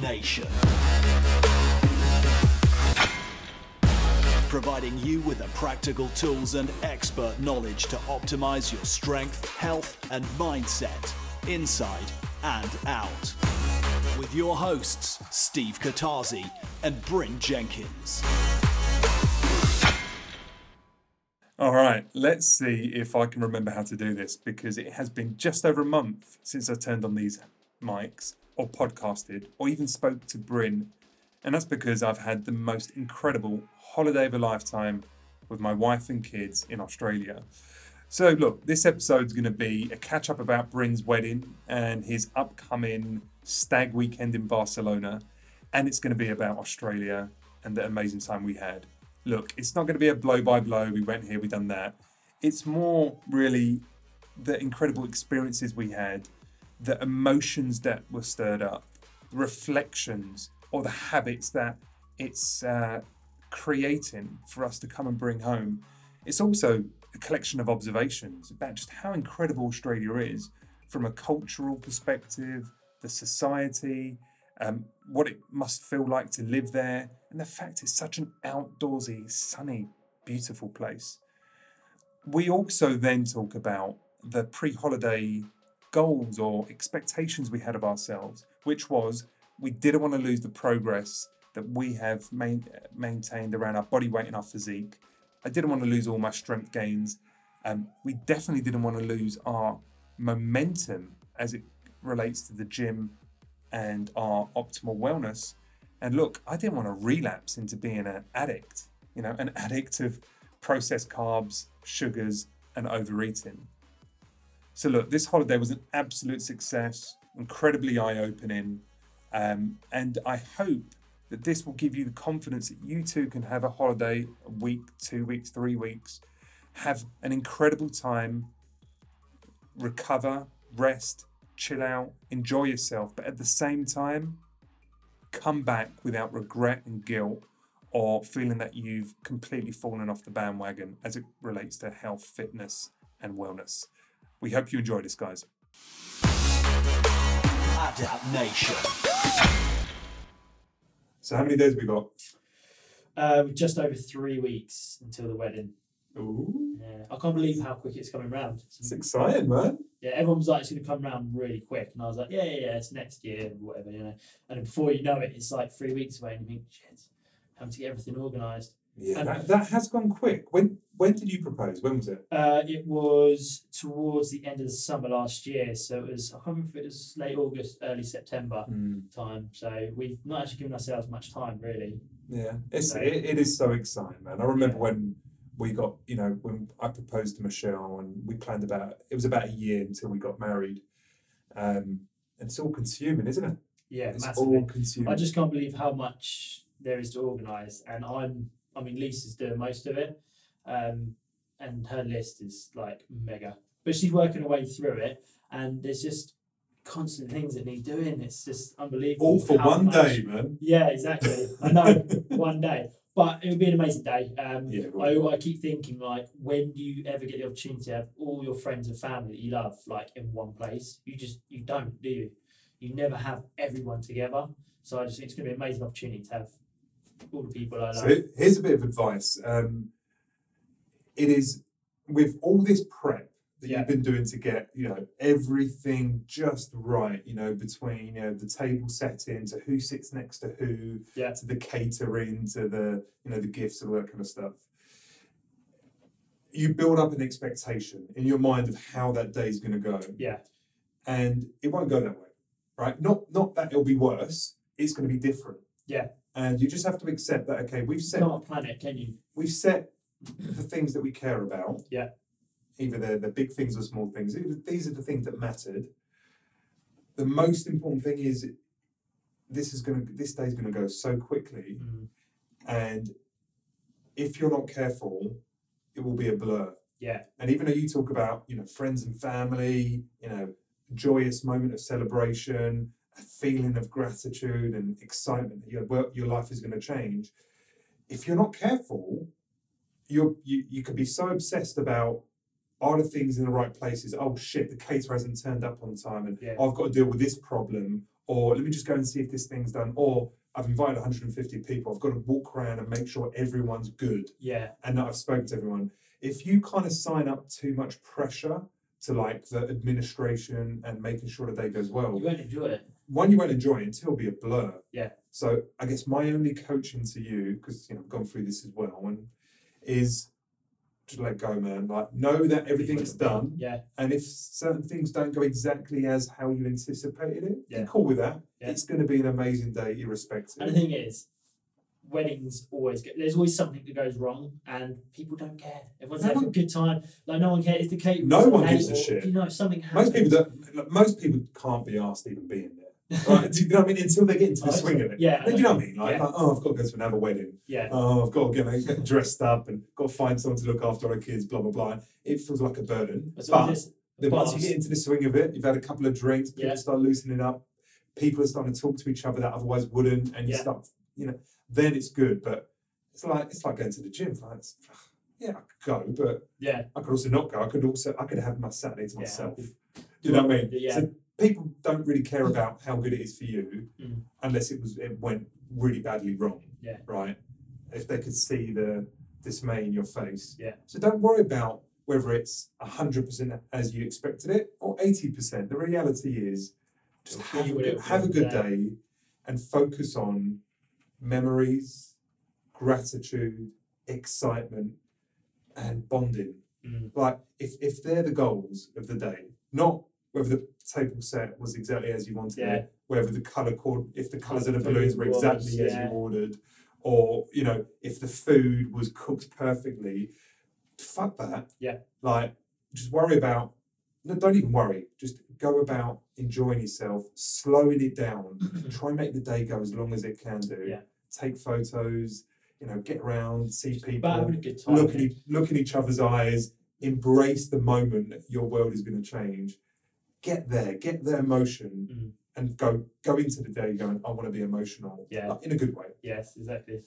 Nation. Providing you with the practical tools and expert knowledge to optimize your strength, health, and mindset inside and out. With your hosts, Steve Katarzi and Bryn Jenkins. All right, let's see if I can remember how to do this because it has been just over a month since I turned on these mics or podcasted or even spoke to Bryn. And that's because I've had the most incredible holiday of a lifetime with my wife and kids in Australia. So, look, this episode's going to be a catch up about Bryn's wedding and his upcoming stag weekend in Barcelona. And it's going to be about Australia and the amazing time we had. Look, it's not going to be a blow by blow, we went here, we done that. It's more really the incredible experiences we had, the emotions that were stirred up, reflections, or the habits that it's uh, creating for us to come and bring home. It's also a collection of observations about just how incredible Australia is from a cultural perspective, the society, um, what it must feel like to live there, and the fact it's such an outdoorsy, sunny, beautiful place. We also then talk about the pre holiday goals or expectations we had of ourselves, which was we didn't want to lose the progress that we have main, maintained around our body weight and our physique. I didn't want to lose all my strength gains. Um, we definitely didn't want to lose our momentum as it relates to the gym and our optimal wellness. And look, I didn't want to relapse into being an addict, you know, an addict of processed carbs, sugars, and overeating. So, look, this holiday was an absolute success, incredibly eye opening. Um, and I hope that this will give you the confidence that you too can have a holiday, a week, two weeks, three weeks, have an incredible time, recover, rest, chill out, enjoy yourself, but at the same time, come back without regret and guilt or feeling that you've completely fallen off the bandwagon as it relates to health, fitness, and wellness. We hope you enjoy this, guys. Adapt Nation. So, how many days we got? Uh, just over three weeks until the wedding. Ooh, Yeah, I can't believe how quick it's coming round. it's exciting, man. Yeah, everyone was like, it's going to come round really quick. And I was like, yeah, yeah, yeah, it's next year, whatever, you know. And then before you know it, it's like three weeks away, and you think, shit, having to get everything organised. Yeah, that, that has gone quick. When when did you propose? When was it? Uh, it was towards the end of the summer last year. So it was, I can't remember if it was late August, early September time. So we've not actually given ourselves much time, really. Yeah, it's So- it, it is so exciting, man. I remember Yeah. when we got, you know, when I proposed to Michelle and we planned about it was about a year until we got married. Um, and it's all consuming, isn't it? Yeah, It's massively. all consuming. I just can't believe how much there is to organise, and I'm. I mean, Lisa's doing most of it, um, and her list is like mega. But she's working her way through it, and there's just constant things that need doing. It's just unbelievable. all for one much- day, man. Yeah, exactly. I know one day, but it would be an amazing day. Um, Yeah, I, I keep thinking like, when do you ever get the opportunity to have all your friends and family that you love like in one place? You just you don't, do you? You never have everyone together. So I just think it's going to be an amazing opportunity to have all the people I love. So here's a bit of advice. Um, it is with all this prep that Yeah. you've been doing to get, you know, everything just right, you know, between you know the table setting to who sits next to who, Yeah. to the catering, to the you know the gifts and all that kind of stuff. You build up an expectation in your mind of how that day is going to go, yeah, and it won't go that way, right? Not not that it'll be worse. It's going to be different. Yeah. And you just have to accept that. Okay, we've set can't plan it, can you? we've set the things that we care about. Yeah. Either they're the big things or small things. These are the things that mattered. The most important thing is this is going to this day is going to go so quickly, Mm, and if you're not careful, it will be a blur. yeah, And even though you talk about you know friends and family, you know, joyous moment of celebration, a feeling of gratitude and excitement that your work, your life is going to change. If you're not careful, you're, you you could be so obsessed about are the things in the right places? Oh shit, the caterer hasn't turned up on time, and Yeah. I've got to deal with this problem, or let me just go and see if this thing's done, or I've invited 150 people. I've got to walk around and make sure everyone's good Yeah. and that I've spoken to everyone. If you kind of sign up too much pressure to like the administration and making sure the day goes well, You won't enjoy it. One you won't enjoy it until it'll be a blur. Yeah. So I guess my only coaching to you, because you know I've gone through this as well, and is just let go, man. Like know that everything's done, Yeah. and if certain things don't go exactly as how you anticipated it, Yeah. be cool with that. Yeah. It's going to be an amazing day, irrespective. And the thing is, weddings always get there's always something that goes wrong and people don't care. Everyone's No having a good time. Like no one cares. The cake No one gives a shit. You know, if something happens. most people don't. Most people can't be asked even being there. Right? Do you know what I mean? Until they get into the Oh, swing of it. yeah, Do you know what I mean? Like, yeah. like, oh, I've got to go to another wedding. Yeah. oh, I've got to get, get dressed up and got to find someone to look after our kids, blah, blah, blah. It feels like a burden. As But as then once you get into the swing of it, you've had a couple of drinks, people Yeah. start loosening up, people are starting to talk to each other that otherwise wouldn't, and you Yeah. start, you know, then it's good. But it's like it's like going to the gym. It's like, it's, yeah, I could go, but yeah. I could also not go. I could also I could have my Saturday to Yeah. myself. Do you know what I mean? Yeah. So people don't really care about how good it is for you Mm. unless it was it went really badly wrong. Yeah. Right. If they could see the dismay in your face. Yeah. So don't worry about whether it's hundred percent as you expected it or eighty percent. The reality is just have a good, have a good day and focus on memories, gratitude, excitement, and bonding Mm. like if if they're the goals of the day, not whether the table set was exactly as you wanted Yeah. it, whether the color cord, if the colors of the balloons were was, exactly as yeah. you ordered, or you know if the food was cooked perfectly. Fuck that. Yeah. Like just worry about. No, don't even worry. Just go about enjoying yourself, slowing it down. Try and make the day go as long as it can do. Yeah. Take photos. You know, get around, see people having a good time. look at look in each other's eyes, embrace the moment your world is going to change. Get there, get the emotion, Mm. and go go into the day going, I want to be emotional, Yeah. like, in a good way. Yes, exactly.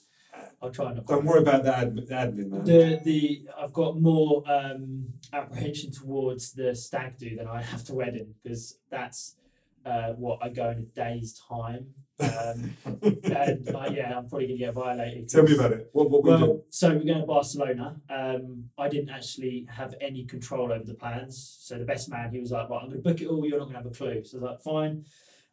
I'll try not. Don't worry about the admin, the admin man. The the I've got more um, apprehension towards the stag do than I have to wedding because that's uh, what I go in a day's time. Um, and uh, yeah, I'm probably gonna get violated. Tell me about it. What what we do? Well, so we're going to Barcelona. Um, I didn't actually have any control over the plans. So the best man, he was like, "Right, I'm going to book it all. You're not going to have a clue." So I was like, "Fine."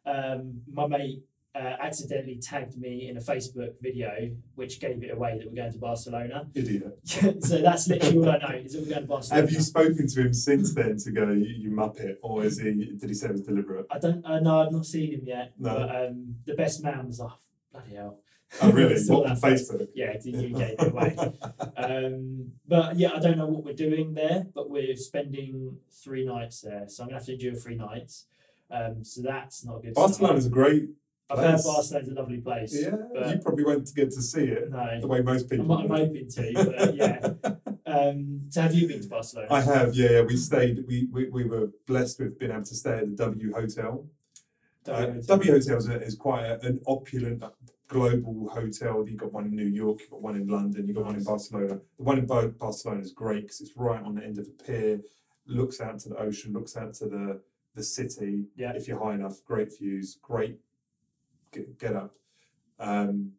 Um, my mate uh, accidentally tagged me in a Facebook video, which gave it away that we're going to Barcelona. Idiot. so that's literally all I know is that we're going to Barcelona. Have you spoken to him since then to go, you, you muppet, or is he? Did he say it was deliberate? I don't. Uh, no, I've not seen him yet. No. But um, the best man was like, "Bloody hell." Oh really? What on. Facebook? Yeah, you gave it away. Um, but yeah, I don't know what we're doing there, but we're spending three nights there, so I'm gonna have to endure three nights. Um, so that's not a good. Barcelona is a great. I've heard. Barcelona's a lovely place. Yeah, you probably won't get to see it the way most I'm, people. I'm would. hoping to. But yeah. Um, so have you been to Barcelona? I have, yeah, yeah. We stayed. We, we, we were blessed with being able to stay at the W Hotel. Uh, w Hotel is, a- is quite a, an opulent global hotel. You've got one in New York, you've got one in London, you've got one in Barcelona. The one in Bar- Barcelona is great because it's right on the end of a pier, looks out to the ocean, looks out to the the city. Yeah. If you're high enough, great views, great get, get up. Um,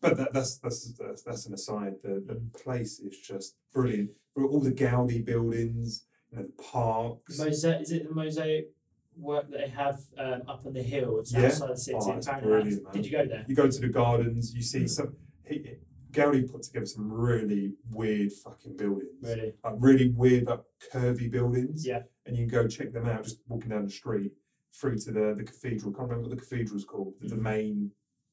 but that, that's, that's that's that's an aside. The the Mm. place is just brilliant. All the Gaudi buildings, you know, the parks. Mosaic, is it the mosaic work that they have um, up on the hill? It's Yeah. outside the city. Oh, it's apparently. brilliant, man. Did you go there? You go to the gardens, you Mm. see some. He, Gaudi put together some really weird fucking buildings. Really? Like really weird, but curvy buildings. Yeah. And you can go check them out just walking down the street through to the, the cathedral. can't remember what the cathedral's called. The, the Mhm. main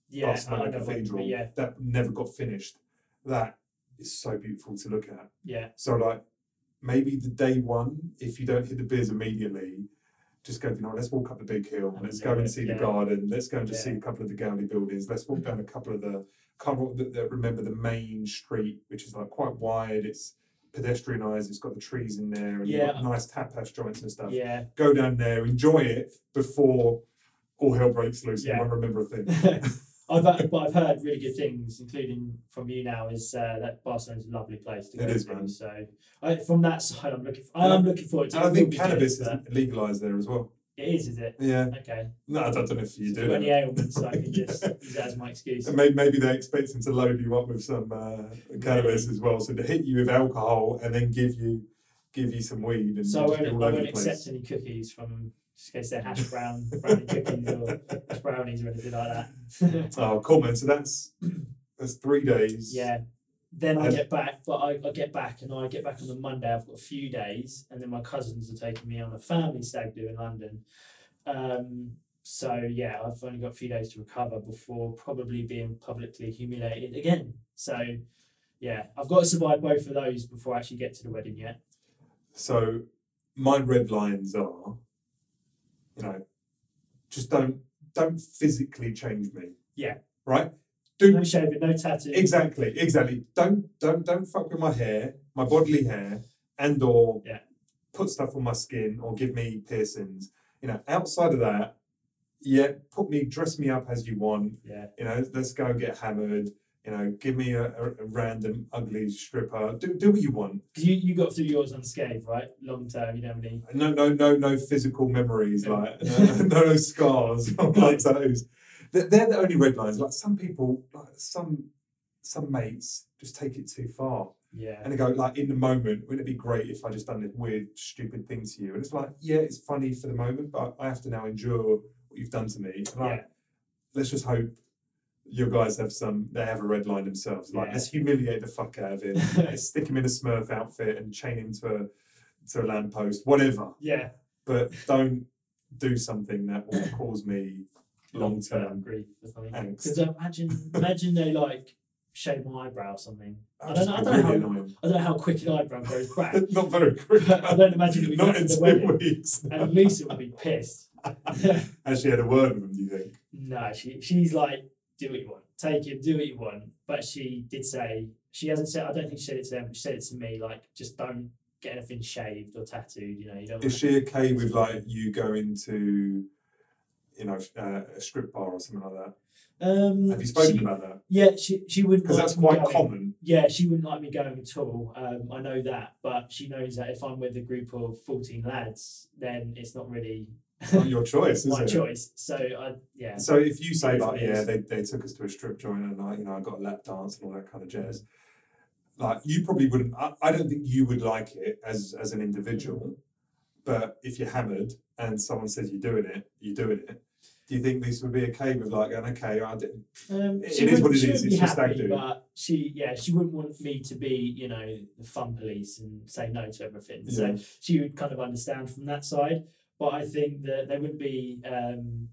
Yeah, I, I Barcelona what cathedral Yeah, that never got finished. That is so beautiful to look at. yeah. So like maybe the day one, if you don't hit the beers immediately, just go, you know, let's walk up the big hill, Have a let's go and see yeah. the garden, let's go and just Yeah. see a couple of the Gaudi buildings, let's walk down a couple of the can't remember, the, the, remember the main street, which is like quite wide, it's pedestrianised, it's got the trees in there and Yeah. nice tapas joints and stuff. Yeah. Go down there, enjoy it before all hell breaks loose. Yeah. You won't remember a thing. I've heard, but I've heard really good things, including from you now. Is uh, that Barcelona's a lovely place to It go is, to. man. So I, from that side, I'm looking. I am looking forward to. And I think cannabis good, is legalised there as well. It is, is it? Yeah. Okay. No, I don't know if you So do any ailments, I can just use that as my excuse. And maybe, maybe they expect him to load you up with some uh, cannabis as well, so to hit you with alcohol and then give you give you some weed and So I won't, I won't accept any cookies from just in case they're hash brown brownie cookies or brownies or anything like that. Oh, cool, man. So that's that's three days. yeah. Then I get back, but I, I get back and I get back on the Monday. I've got a few days, and then my cousins are taking me on a family stag do in London. Um, so yeah, I've only got a few days to recover before probably being publicly humiliated again. So yeah, I've got to survive both of those before I actually get to the wedding yet. So my red lines are, you know, just don't don't physically change me. Yeah. Right. Do No shaving, no tattoo. exactly, exactly. Don't don't don't fuck with my hair, my bodily hair, and or Yeah. put stuff on my skin or give me piercings. You know, outside of that, yeah, put me dress me up as you want. Yeah. You know, let's go get hammered. You know, give me a, a, a random ugly stripper. Do do what you want. you, you got through yours unscathed, right? Long term, you don't have any. No, no, no, no physical memories, like no, no scars, like tattoos. They're, they're the only red lines. Like some people, like some some mates, just take it too far, Yeah. and they go like, in the moment, wouldn't it be great if I just done this weird, stupid thing to you? And it's like, yeah, it's funny for the moment, but I have to now endure what you've done to me. And like, Yeah. let's just hope your guys have some. They have a red line themselves. Like, Yeah. let's humiliate the fuck out of him. let's stick him in a Smurf outfit and chain him to a to a lamppost, whatever Yeah. but don't do something that will cause me long term grief or something. Because imagine, imagine they like shave my eyebrow or something. I don't know- I don't really know. I don't know how quick an eyebrow grows back. Not very quick. I don't imagine it'd be Not in two wedding. weeks. And Lisa would be pissed. and she had a word with him. Do you think? no, she she's like, do what you want, take him, do what you want. But she did say she hasn't said. I don't think she said it to them, but she said it to me. Like, just don't get anything shaved or tattooed. You know, you don't. Is she okay with like you going to, you know, uh, a strip bar or something like that? Um, Have you spoken she- about that? Yeah, she she wouldn't. Because like that's quite going. common. Yeah, she wouldn't like me going at all. Um, I know that, but she knows that if I'm with a group of fourteen lads, then it's not really It's not your choice, is my it? choice. So I, yeah, So if you say like, yeah, they, they took us to a strip joint and I, you know, I got a lap dance and all that kind of jazz. Like you probably wouldn't. I, I don't think you would like it as as an individual. But if you're hammered and someone says you're doing it, you're doing it. Do you think this would be okay with like, going, okay, I did. um, It is what it is, it's just happy, do. But she, yeah, she wouldn't want me to be, you know, the fun police and say no to everything. So she would kind of understand from that side. But I think that they wouldn't be, um,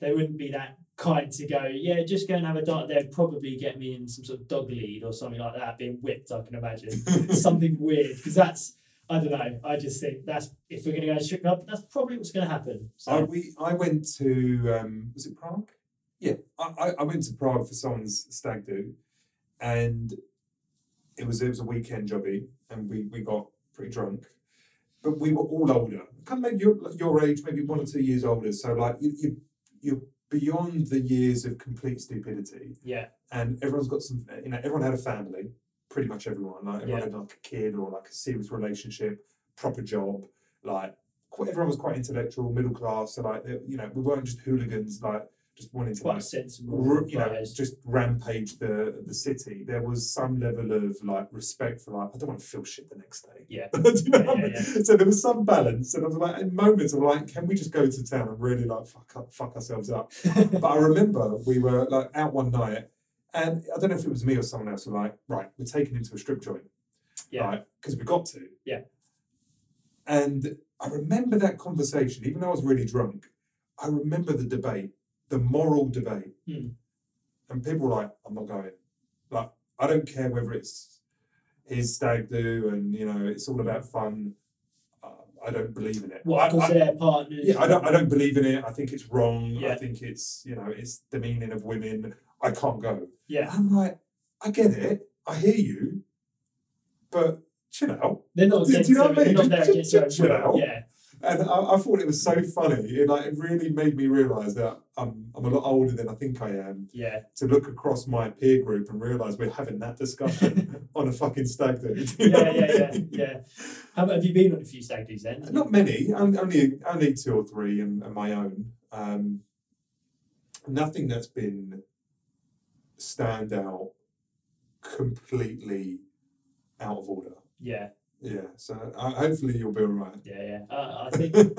they wouldn't be that kind to go, yeah, just go and have a dart. They'd probably get me in some sort of dog lead or something like that, being whipped. I can imagine something weird because that's. I don't know. I just think that's if we're going to go to strip club, that's probably what's going to happen. So I we I went to um, was it Prague? Yeah, I, I, I went to Prague for someone's stag do, and it was it was a weekend jobby, and we, we got pretty drunk, but we were all older, kind of maybe your your age, maybe one or two years older. So like you you you're beyond the years of complete stupidity, yeah, and everyone's got some you know everyone had a family, pretty much everyone. Like everyone Yeah. had like a kid or like a serious relationship, proper job, like quite, everyone was quite intellectual, middle class. So like you know, we weren't just hooligans like just wanting to quite like sensible. r- you know just rampage the the city. There was some level of like respect for like I don't want to feel shit the next day. Yeah. You know Yeah, I mean? yeah. So there was some balance, and I was like, in moments of like, can we just go to town and really like fuck up, fuck ourselves up? but I remember we were like out one night, and I don't know if it was me or someone else. Were like, right, we're taking him to a strip joint, Yeah. right? Because we got to. Yeah. And I remember that conversation, even though I was really drunk. I remember the debate, the moral debate, Hmm. and people were like, "I'm not going." Like, I don't care whether it's his stag do, and you know, it's all about fun. Uh, I don't believe in it. Well, I- course, I- their partners. yeah, I don't. I don't believe in it. I think it's wrong. I think it's you know it's demeaning of women. I can't go. Yeah, I'm like, I get it. I hear you, but chill out. they're not Do- do you know what I mean? They're not there Just- just chill out. Yeah, and I, I thought it was so funny. It like it really made me realise that I'm I'm a lot older than I think I am. Yeah, To look across my peer group and realise we're having that discussion on a fucking stag do. yeah, yeah, yeah, yeah. How, have you been on a few stag do's then? Not many, only only two or three, and, and my own. Um, nothing that's been standout, completely out of order. Yeah, Yeah, so uh, hopefully you'll be all right. yeah, yeah. Uh, I think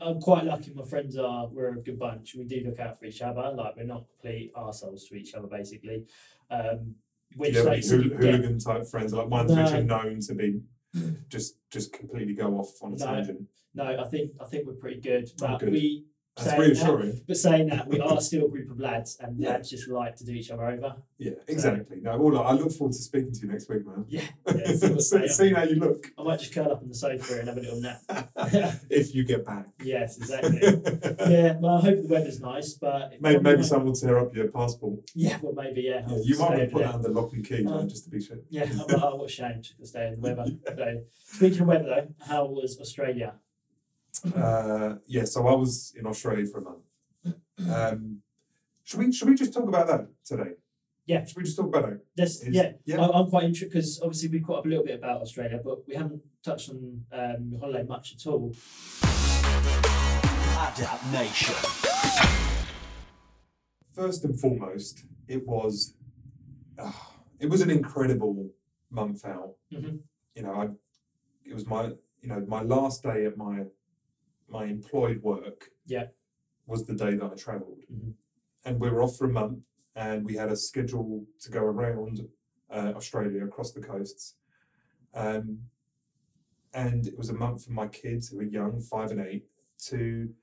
I'm quite lucky. My friends are we're a good bunch. We do look out for each other. Like we're not complete arseholes to each other, basically. Um, which yeah, like, hool- hooligan type friends, like ones which No. are known to be just just completely go off on a No. tangent. no, I think I think we're pretty good. But good. we That's saying that- reassuring. But saying that, we are still a group of lads, and Yeah. lads just like to do each other over. Yeah, exactly. No, well, I look forward to speaking to you next week, man. Yeah, yeah. see how you look I might just curl up on the sofa and have a little nap. if you get back. yes, exactly. yeah, well, I hope the weather's nice, but Maybe, maybe might- someone will tear up your passport. Yeah, well, maybe yeah. Yeah, you might want to put that under lock and key, man, Uh, just to be sure. Yeah, I'm, I'm ashamed to stay in the weather. So, speaking of weather, though, how was Australia? Uh, yeah, so I was in Australia for a month. Um, should we should we just talk about that today? Yeah. Should we just talk about it? This, Is- yeah, yeah. I, I'm quite interested because obviously we caught up a little bit about Australia, but we haven't touched on um, your holiday much at all. Adapt Nation. First and foremost, it was ah, it was an incredible month out. Mhm. You know, I it was my you know my last day at my my employed work. Yeah. was the day that I travelled, Mhm. and we were off for a month, and we had a schedule to go around uh, Australia across the coasts. Um, and it was a month for my kids who were young, five and eight, to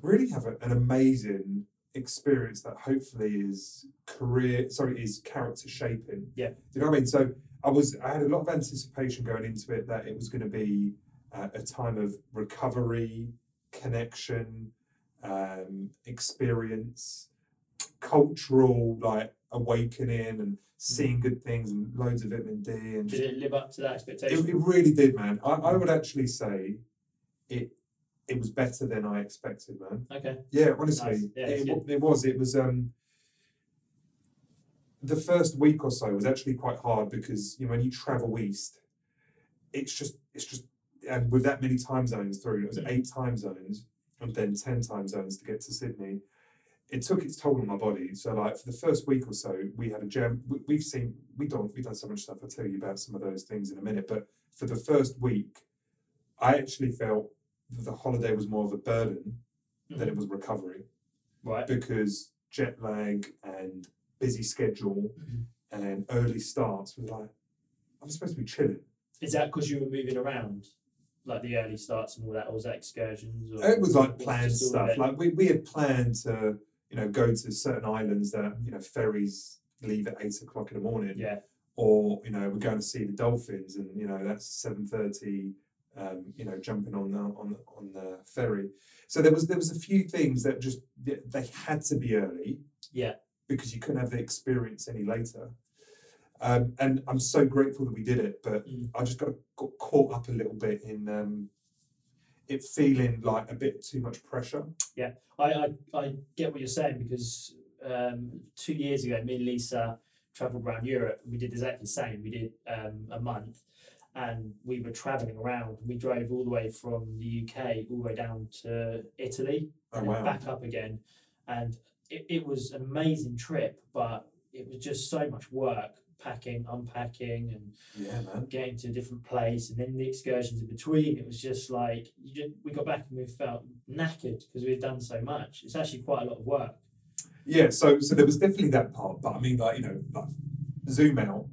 really have a, an amazing experience that hopefully is career sorry is character shaping Yeah. do you know what i mean so i was i had a lot of anticipation going into it that it was going to be uh, a time of recovery connection um, experience cultural like awakening and seeing good things and loads of vitamin d and Did it live up to that expectation? it really did, man. I, I would actually say it it was better than I expected, man. okay. Yeah, honestly, Nice. Yeah, it's it, it was. It was. Um, the first week or so was actually quite hard because you know when you travel east, it's just it's just and with that many time zones through, it was Mm. eight time zones and then ten time zones to get to Sydney. It took its toll on my body. So like for the first week or so, we had a jam. we- We've seen we done we've done so much stuff. I'll tell you about some of those things in a minute. But for the first week, I actually felt that the holiday was more of a burden than it was recovery Right. because jet lag and busy schedule Mhm. and early starts was like I'm supposed to be chilling. Is that because you were moving around, like the early starts and all that, or was that excursions? Or It was like planned of stuff. Like we, we had planned to, you know, go to certain islands that, you know, ferries leave at eight o'clock in the morning. yeah, Or, you know, we're going to see the dolphins and, you know, that's seven thirty, um, you know, jumping on the on on the ferry. So there was there was a few things that just they had to be early. Yeah. Because you couldn't have the experience any later. Um, and I'm so grateful that we did it, but Mm. I just got, got caught up a little bit in um, it feeling like a bit too much pressure. I, I, I get what you're saying because um, two years ago, me and Lisa travelled around Europe we did exactly the same. We did um, a month and we were travelling around. We drove all the way from the UK all the way down to Italy Oh and wow! back up again. And it, it was an amazing trip, but it was just so much work packing, unpacking, and Yeah, man. getting to a different place, and then the excursions in between. It was just like you just, we got back and we felt knackered because we had done so much. It's actually quite a lot of work. Yeah, so so there was definitely that part, but I mean, like you know, like zoom out.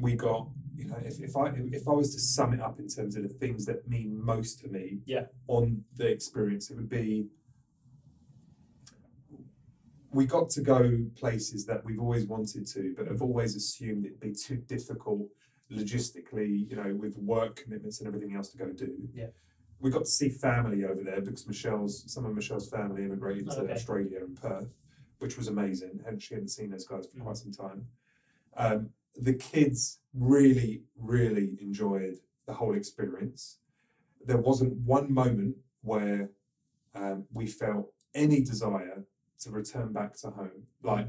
We got you know, if, if I if I was to sum it up in terms of the things that mean most to me, Yeah. on the experience, it would be we got to go places that we've always wanted to, but have always assumed it'd be too difficult logistically, you know, with work commitments and everything else to go do. Yeah. We got to see family over there because Michelle's some of Michelle's family immigrated to Okay. Australia and Perth, which was amazing. And she hadn't seen those guys for Mm. quite some time. Um, the kids really, really enjoyed the whole experience. there wasn't one moment where um, we felt any desire to return back to home. Like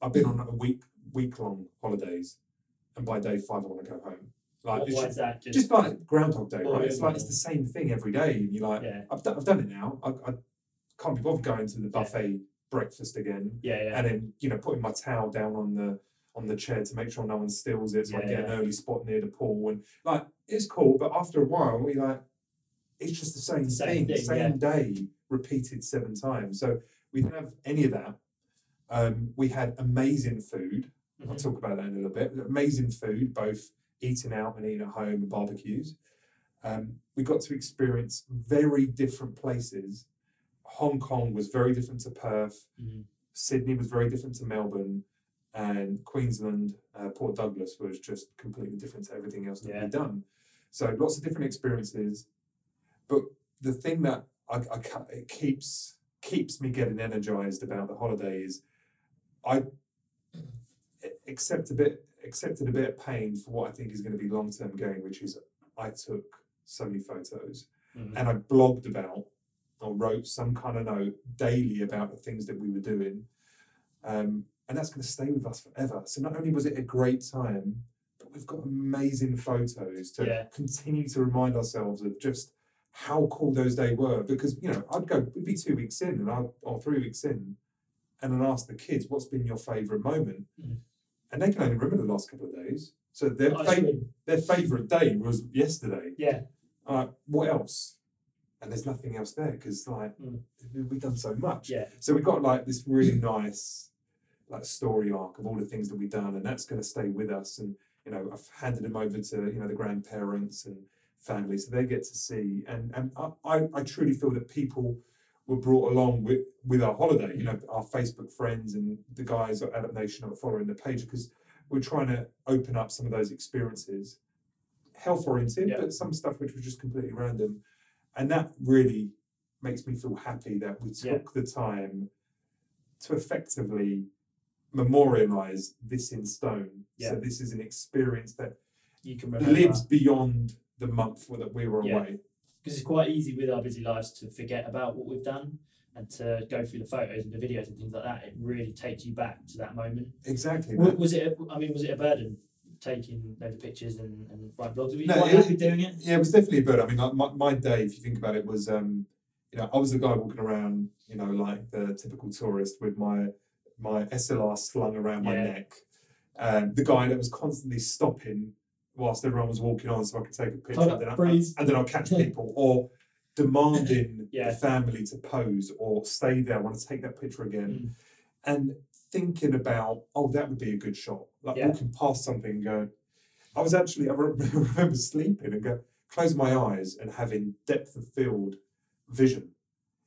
I've been on a week week long holidays, and by day five I want to go home. Like it's just, that? Just, just like Groundhog Day, Oh, right? It's like it's the same thing every day, and you're like, yeah, I've done, I've done it now. I, I can't be bothered going to the Yeah. buffet breakfast again, yeah, yeah. and then you know putting my towel down on the on the chair to make sure no one steals it, so I Yeah, get an early spot near the pool, and like it's cool. But after a while, you're like, it's just the same, The same thing, thing, same day repeated seven times. So we didn't have any of that. Um, we had amazing food. I'll Mhm. talk about that in a little bit. Amazing food, both eating out and eating at home and barbecues. Um, we got to experience very different places. Hong Kong was very different to Perth. Mhm. Sydney was very different to Melbourne, and Queensland, uh, Port Douglas was just completely different to everything else that Yeah. we'd done. So lots of different experiences. But the thing that I, I it keeps keeps me getting energized about the holidays. I accept a bit accepted a bit of pain for what I think is going to be long term gain, which is I took so many photos Mhm. and I blogged about or wrote some kind of note daily about the things that we were doing. Um, and that's going to stay with us forever. So not only was it a great time, but we've got amazing photos to Yeah. continue to remind ourselves of just how cool those days were. Because you know, I'd go, it'd be two weeks in, and I or three weeks in, and then ask the kids, "What's been your favourite moment?" Mm. And they can only remember the last couple of days. So their Ice fa- their favourite day was yesterday Yeah, uh, what else? And there's nothing else there because like Mm. we- we've done so much. yeah, So we've got like this really nice like story arc of all the things that we've done, and that's going to stay with us. And you know, I've handed them over to you know the grandparents and family, so they get to see. And and I I, truly feel that people were brought along with with our holiday. You know, our Facebook friends and the guys at Adapt Nation are following the page because we're trying to open up some of those experiences, health oriented, Yeah. but some stuff which was just completely random, and that really makes me feel happy that we Yeah. took the time to effectively memorialize this in stone. Yeah. So this is an experience that you can remember. lives beyond the month that we were Yeah. away. because it's quite easy with our busy lives to forget about what we've done and to go through the photos and the videos and things like that. It really takes you back to that moment. Exactly. Wa- Was it? A, I mean, was it a burden taking loads of pictures and, and writing blogs? Were you No, quite it- happy doing it? Yeah, it was definitely a bird. I mean, like my, my day, if you think about it, was um, you know, I was the guy walking around, you know, like the typical tourist with my my SLR slung around my Yeah. neck. Um, the guy that was constantly stopping whilst everyone was walking on, so I could take a picture, and then, I, and then I'll catch people, or demanding Yeah. the family to pose or stay there. I want to take that picture again, Mm. and thinking about, oh, that would be a good shot. Like Yeah. walking past something, and going, I was actually, I remember sleeping and go, close my eyes and having depth of field vision.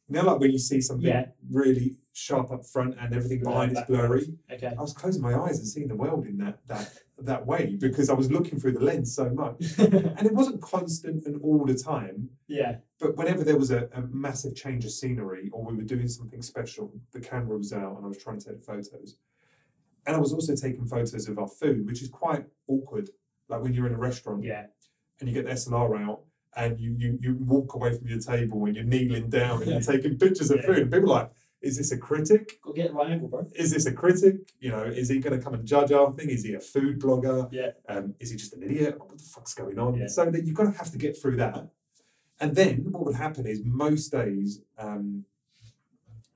You know, like when you see something Yeah. really sharp up front and everything behind is blurry. Okay. I was closing my eyes and seeing the world in that that that way because I was looking through the lens so much. And it wasn't constant and all the time, yeah. but whenever there was a, a massive change of scenery or we were doing something special, the camera was out and I was trying to take photos. And I was also taking photos of our food, which is quite awkward. Like when you're in a restaurant Yeah. and you get the SLR out and you you, you walk away from your table and you're kneeling down and you're taking pictures of Yeah. food. And people are like, is this a critic? To get right angle, bro. Is this a critic? You know, is he going to come and judge our thing? Is he a food blogger? Yeah. Um, is he just an idiot? What the fuck's going on? Yeah. So that you've got to have to get through that. And then what would happen is most days, um,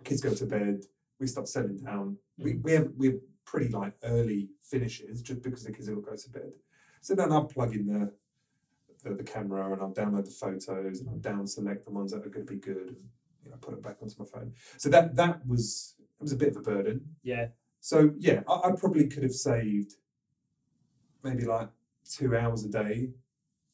kids go to bed, we start settling down. We, we have we're pretty like early finishes just because the kids all go to bed. So then I'll plug in the the, the camera and I'll download the photos and I'll down select the ones that are going to be good you know, put it back onto my phone. So that that was it was a bit of a burden. Yeah. So yeah, I, I probably could have saved maybe like two hours a day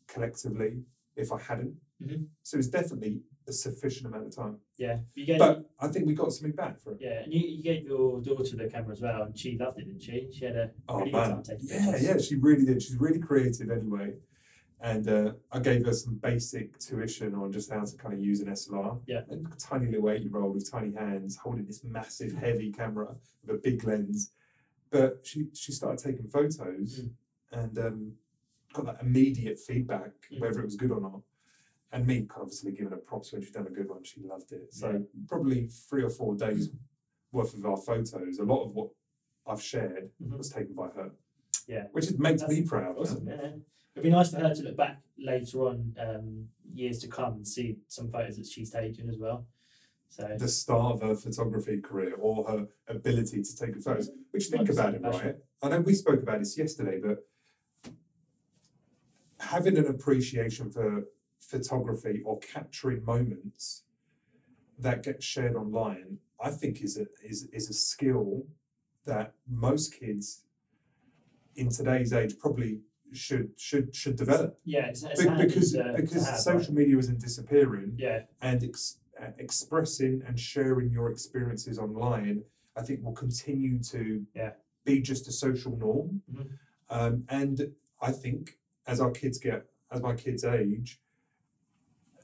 collectively if I hadn't. Mhm. So it's definitely a sufficient amount of time. Yeah. Gave. But I think we got something back for it. yeah, and you, you gave your daughter the camera as well, and she loved it, didn't she? She had a Oh really good man, time taking yeah, yeah, she really did. She's really creative anyway. And uh, I gave her some basic tuition on just how to kind of use an SLR. Yeah. And a tiny little eight-year-old with tiny hands holding this massive, heavy camera with a big lens. But she she started taking photos Mm. and um, got that immediate feedback, Mm. whether it was good or not. and me obviously giving her props when she's done a good one. She loved it. So Yeah. probably three or four days worth of our photos. A lot of what I've shared Mhm. was taken by her. Yeah. which makes me proud. Awesome. Yeah. It'd be nice for her to look back later on, um, years to come, and see some photos that she's taken as well. So The start of her photography career or her ability to take photos. Which think about it, something right? I know we spoke about this yesterday, but having an appreciation for photography or capturing moments that get shared online, I think is a is is a skill that most kids in today's age probably should should should develop yeah, it's, it's Be- because to, to because have, social media isn't disappearing? Yeah, and ex- uh, expressing and sharing your experiences online, I think will continue to Yeah. be just a social norm. Mhm. Um, and I think as our kids get, as my kids age,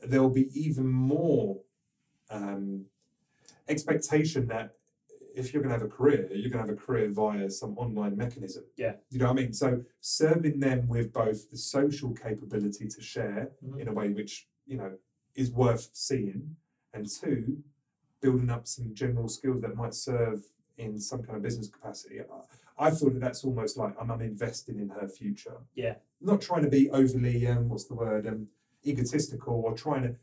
there will be even more um, expectation that if you're going to have a career, you're going to have a career via some online mechanism. Yeah. You know what I mean? So serving them with both the social capability to share Mhm. in a way which, you know, is worth seeing, and two, building up some general skills that might serve in some kind of business capacity. I, I feel that that's almost like I'm, I'm investing in her future. Yeah. Not trying to be overly, um, what's the word, um, egotistical or trying to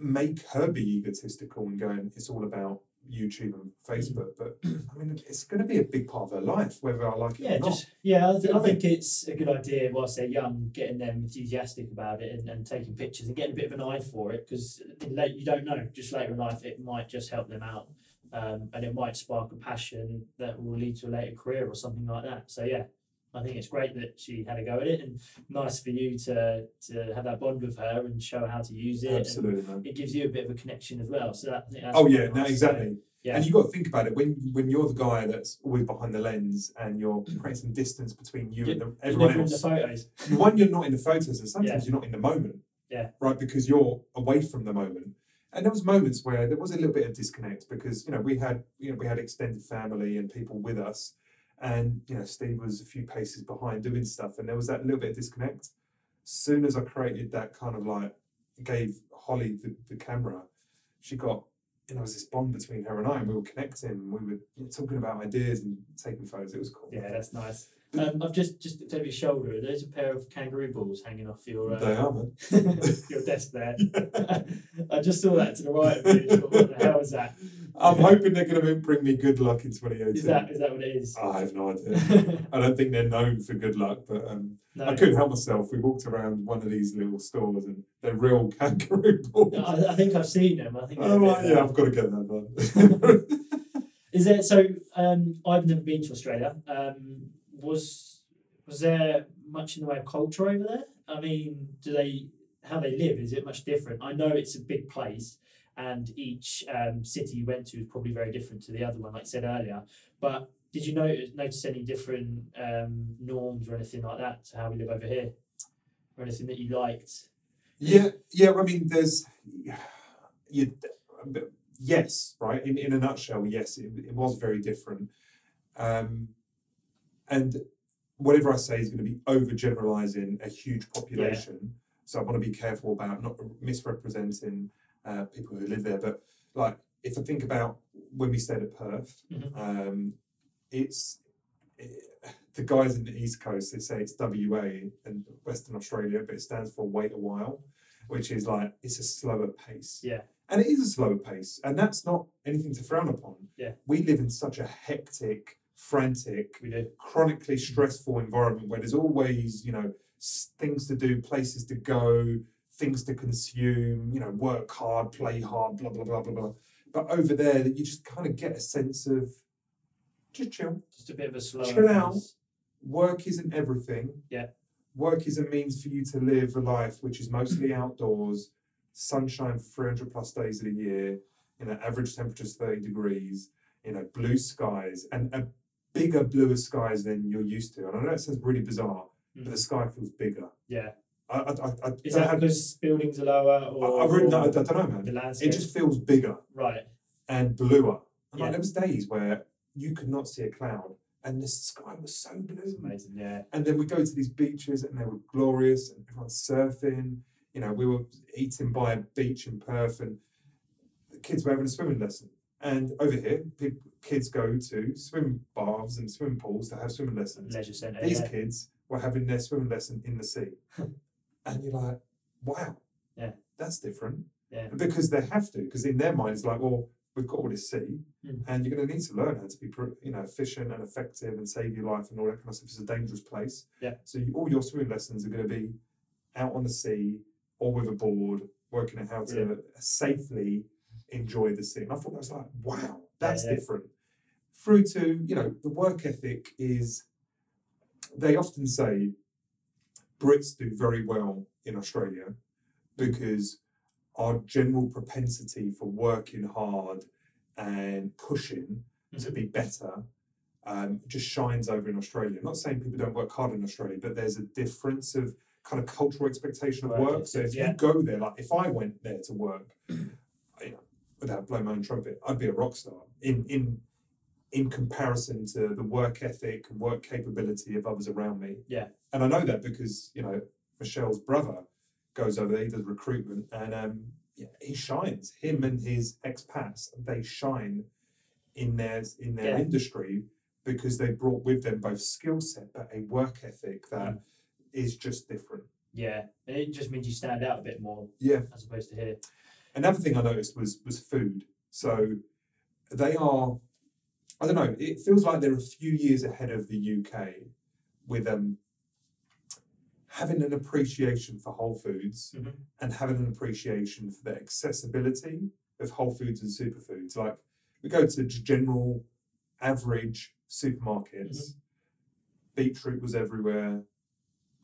make her be egotistical and going, it's all about YouTube and Facebook. But I mean, it's going to be a big part of their life, whether I like it yeah, or not. just yeah. I, th- I think it's a good idea whilst they're young, getting them enthusiastic about it and, and taking pictures and getting a bit of an eye for it because you don't know. Just later in life, it might just help them out, um, and it might spark a passion that will lead to a later career or something like that. So yeah. I think it's great that she had a go at it, and nice for you to to have that bond with her and show her how to use it. Absolutely, man. it gives you a bit of a connection as well. So that, Oh yeah, no, nice. Exactly. yeah. And you've got to think about it when when you're the guy that's always behind the lens and you're creating some distance between you and the, You're everyone never in the else. photos. One, you're not in the photos, and sometimes Yeah. you're not in the moment. Yeah. Right, because you're away from the moment. And there was moments where there was a little bit of disconnect because you know we had you know we had extended family and people with us, and you know Steve was a few paces behind doing stuff, and there was that little bit of disconnect. Soon as I created that kind of like gave Holly the, the camera, she got you know, there was this bond between her and I, and we were connecting. We were you know, talking about ideas and taking photos. It was cool. Yeah, that's nice. Um, I've just just looked over your shoulder. There's a pair of kangaroo balls hanging off your They uh, are, your desk there. I just saw that to the right of you. What the hell is that? I'm hoping they're going to bring me good luck in 2018. Is that is that what it is? I have no idea. I don't think they're known for good luck, but um, no, I couldn't help myself. We walked around one of these little stores and they're real kangaroo balls. I, I think I've seen them. I think. I'm like, yeah, I've got to get that one. Is there so? Um, I've never been to Australia. Um, was was there much in the way of culture over there? I mean, do they how they live? Is it much different? I know it's a big place, and each um, city you went to is probably very different to the other one, like I said earlier. But did you notice notice any different um, norms or anything like that to how we live over here, or anything that you liked? yeah, yeah. I mean, there's, you, yes, right. In in a nutshell, yes, it, it was very different. Um, and whatever I say is going to be overgeneralizing a huge population. So I want to be careful about not misrepresenting uh, people who live there. But like, if I think about when we stayed at Perth, Mhm. um, it's eh, the guys in the East Coast. They say it's WA and Western Australia, but it stands for wait a while, which is like it's a slower pace. Yeah. And it is a slower pace, and that's not anything to frown upon. Yeah. We live in such a hectic, frantic, chronically stressful environment where there's always, you know, things to do, places to go, things to consume, you know, work hard, play hard, blah, blah, blah, blah, blah. But over there, that you just kind of get a sense of just chill. Just a bit of a slower. Chill out. pace. Work isn't everything. Yeah. Work is a means for you to live a life which is mostly outdoors, sunshine 300 plus days of the year, you know, average temperatures 30 degrees, you know, blue skies, and a bigger, bluer skies than you're used to. And I know it sounds really bizarre, but the mm. sky feels bigger. Yeah. I, I, I, I, Is that because buildings are lower I, or, I've written or that, I don't know, the man. landscape? It just feels bigger right. and bluer. And Yeah. like, there was days where you could not see a cloud, and the sky was so It's blue. amazing. Yeah. And then we go to these beaches and they were glorious and everyone's surfing. you know, we were eating by a beach in Perth, and the kids were having a swimming lesson. And over here, people, kids go to swim baths and swimming pools to have swimming lessons. Leisure centre. These yeah. kids were having their swimming lesson in the sea, and you're like, wow, Yeah. that's different. Yeah. Because they have to, because in their mind it's like, well, we've got all this sea, Mm. and you're going to need to learn how to be, you know, efficient and effective and save your life and all that kind of stuff. It's a dangerous place. Yeah. So you, all your swimming lessons are going to be out on the sea or with a board, working out how to safely enjoy the sea. And I thought that was like, wow, that's yeah. different. Through to, you know, the work ethic is, they often say Brits do very well in Australia because our general propensity for working hard and pushing to Mhm. be better um, just shines over in Australia. I'm not saying people don't work hard in Australia, but there's a difference of kind of cultural expectation of Work work. So if yeah. you go there, like if I went there to work, you know, without blowing my own trumpet, I'd be a rock star in in in comparison to the work ethic and work capability of others around me. Yeah. And I know that because you know Michelle's brother goes over there, he does recruitment, and um, yeah, he shines. Him and his expats, they shine in their in their Yeah. industry because they brought with them both skill set but a work ethic that is just different. Yeah, and it just means you stand out a bit more Yeah. as opposed to here. Another thing I noticed was was food. So they are, I don't know. It feels like they're a few years ahead of the UK with um having an appreciation for whole foods Mhm. and having an appreciation for the accessibility of whole foods and superfoods. Like we go to general average supermarkets, beetroot was everywhere,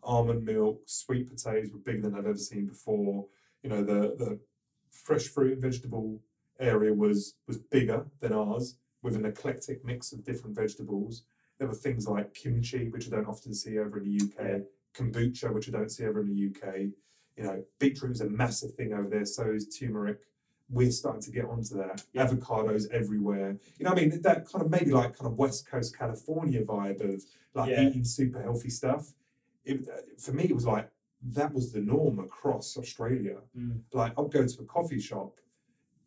almond milk, sweet potatoes were bigger than I've ever seen before. You know, the the fresh fruit and vegetable area was was bigger than ours with an eclectic mix of different vegetables. There were things like kimchi, which I don't often see over in the UK, Yeah. kombucha, which I don't see over in the UK. You know, beetroot is a massive thing over there, so is turmeric. We're starting to get onto that. Yeah. Avocados everywhere. You know, I mean, that kind of maybe like kind of West Coast California vibe of like Yeah. eating super healthy stuff. It, for me, it was like that was the norm across Australia. Mm. Like I'll go to a coffee shop,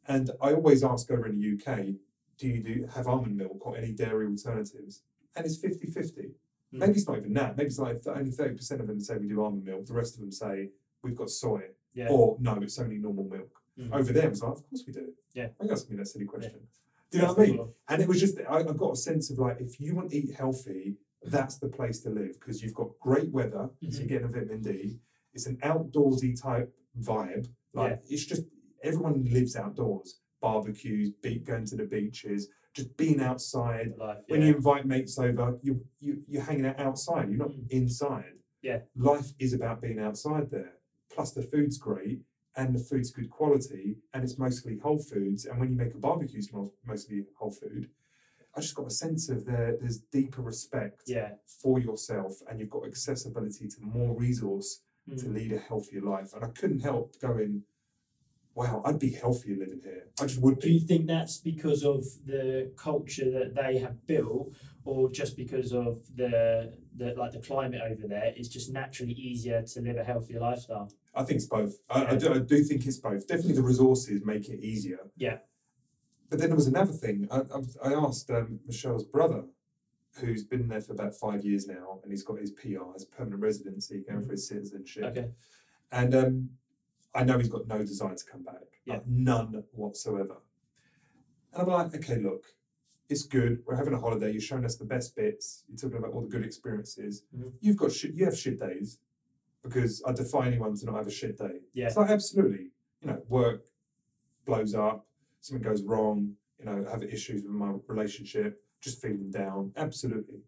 and I always ask over in the UK, do you do have almond milk or any dairy alternatives? And it's 50-50. Mm. Maybe it's not even that. Maybe it's like only thirty percent of them say we do almond milk. The rest of them say we've got soy, Yeah. or no, it's only normal milk. Mhm. Over there, it was like, of course we do. Yeah. I think that's me that silly question. Do you know what I mean? And it was just, I, I got a sense of like, if you want to eat healthy, that's the place to live because you've got great weather, so Mhm. you're getting a vitamin D. It's an outdoorsy type vibe. Like, it's just, everyone lives outdoors. Barbecues, going to the beaches, just being outside. Life, When you invite mates over, you, you, you're hanging out outside, you're not Mm. inside. Yeah. Life is about being outside there. Plus, the food's great and the food's good quality and it's mostly whole foods. And when you make a barbecue, it's mo- mostly whole food. I just got a sense of there, there's deeper respect yeah. for yourself and you've got accessibility to more resource to Mm. lead a healthier life. And I couldn't help going, wow, I'd be healthier living here. I just would Be. Do you think that's because of the culture that they have built, or just because of the the like the climate over there? It's just naturally easier to live a healthier lifestyle. I think it's both. I, I, do, I do think it's both. Definitely the resources make it easier. Yeah. But then there was another thing. I, I, asked um, Michelle's brother, who's been there for about five years now, and he's got his PR, his permanent residency, going for his citizenship. Okay. And um, I know he's got no desire to come back, Yeah. like none whatsoever. And I'm like, okay, look, it's good. We're having a holiday. You're showing us the best bits. You're talking about all the good experiences. Mhm. You've got shit. You have shit days, because I defy anyone to not have a shit day. Yeah. It's like absolutely, you know, work blows up, something goes wrong. You know, have issues with my relationship, just feeling down. Absolutely.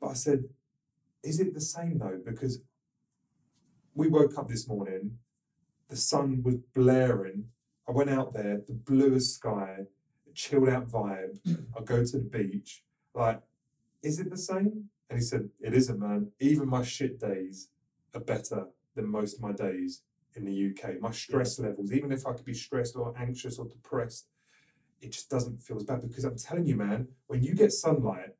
But I said, is it the same though? Because we woke up this morning, the sun was blaring. I went out there, the bluest sky, a chilled out vibe. I go to the beach. Like, is it the same? And he said, It isn't, man. Even my shit days are better than most of my days in the UK. My stress levels, even if I could be stressed or anxious or depressed, it just doesn't feel as bad because I'm telling you, man, when you get sunlight,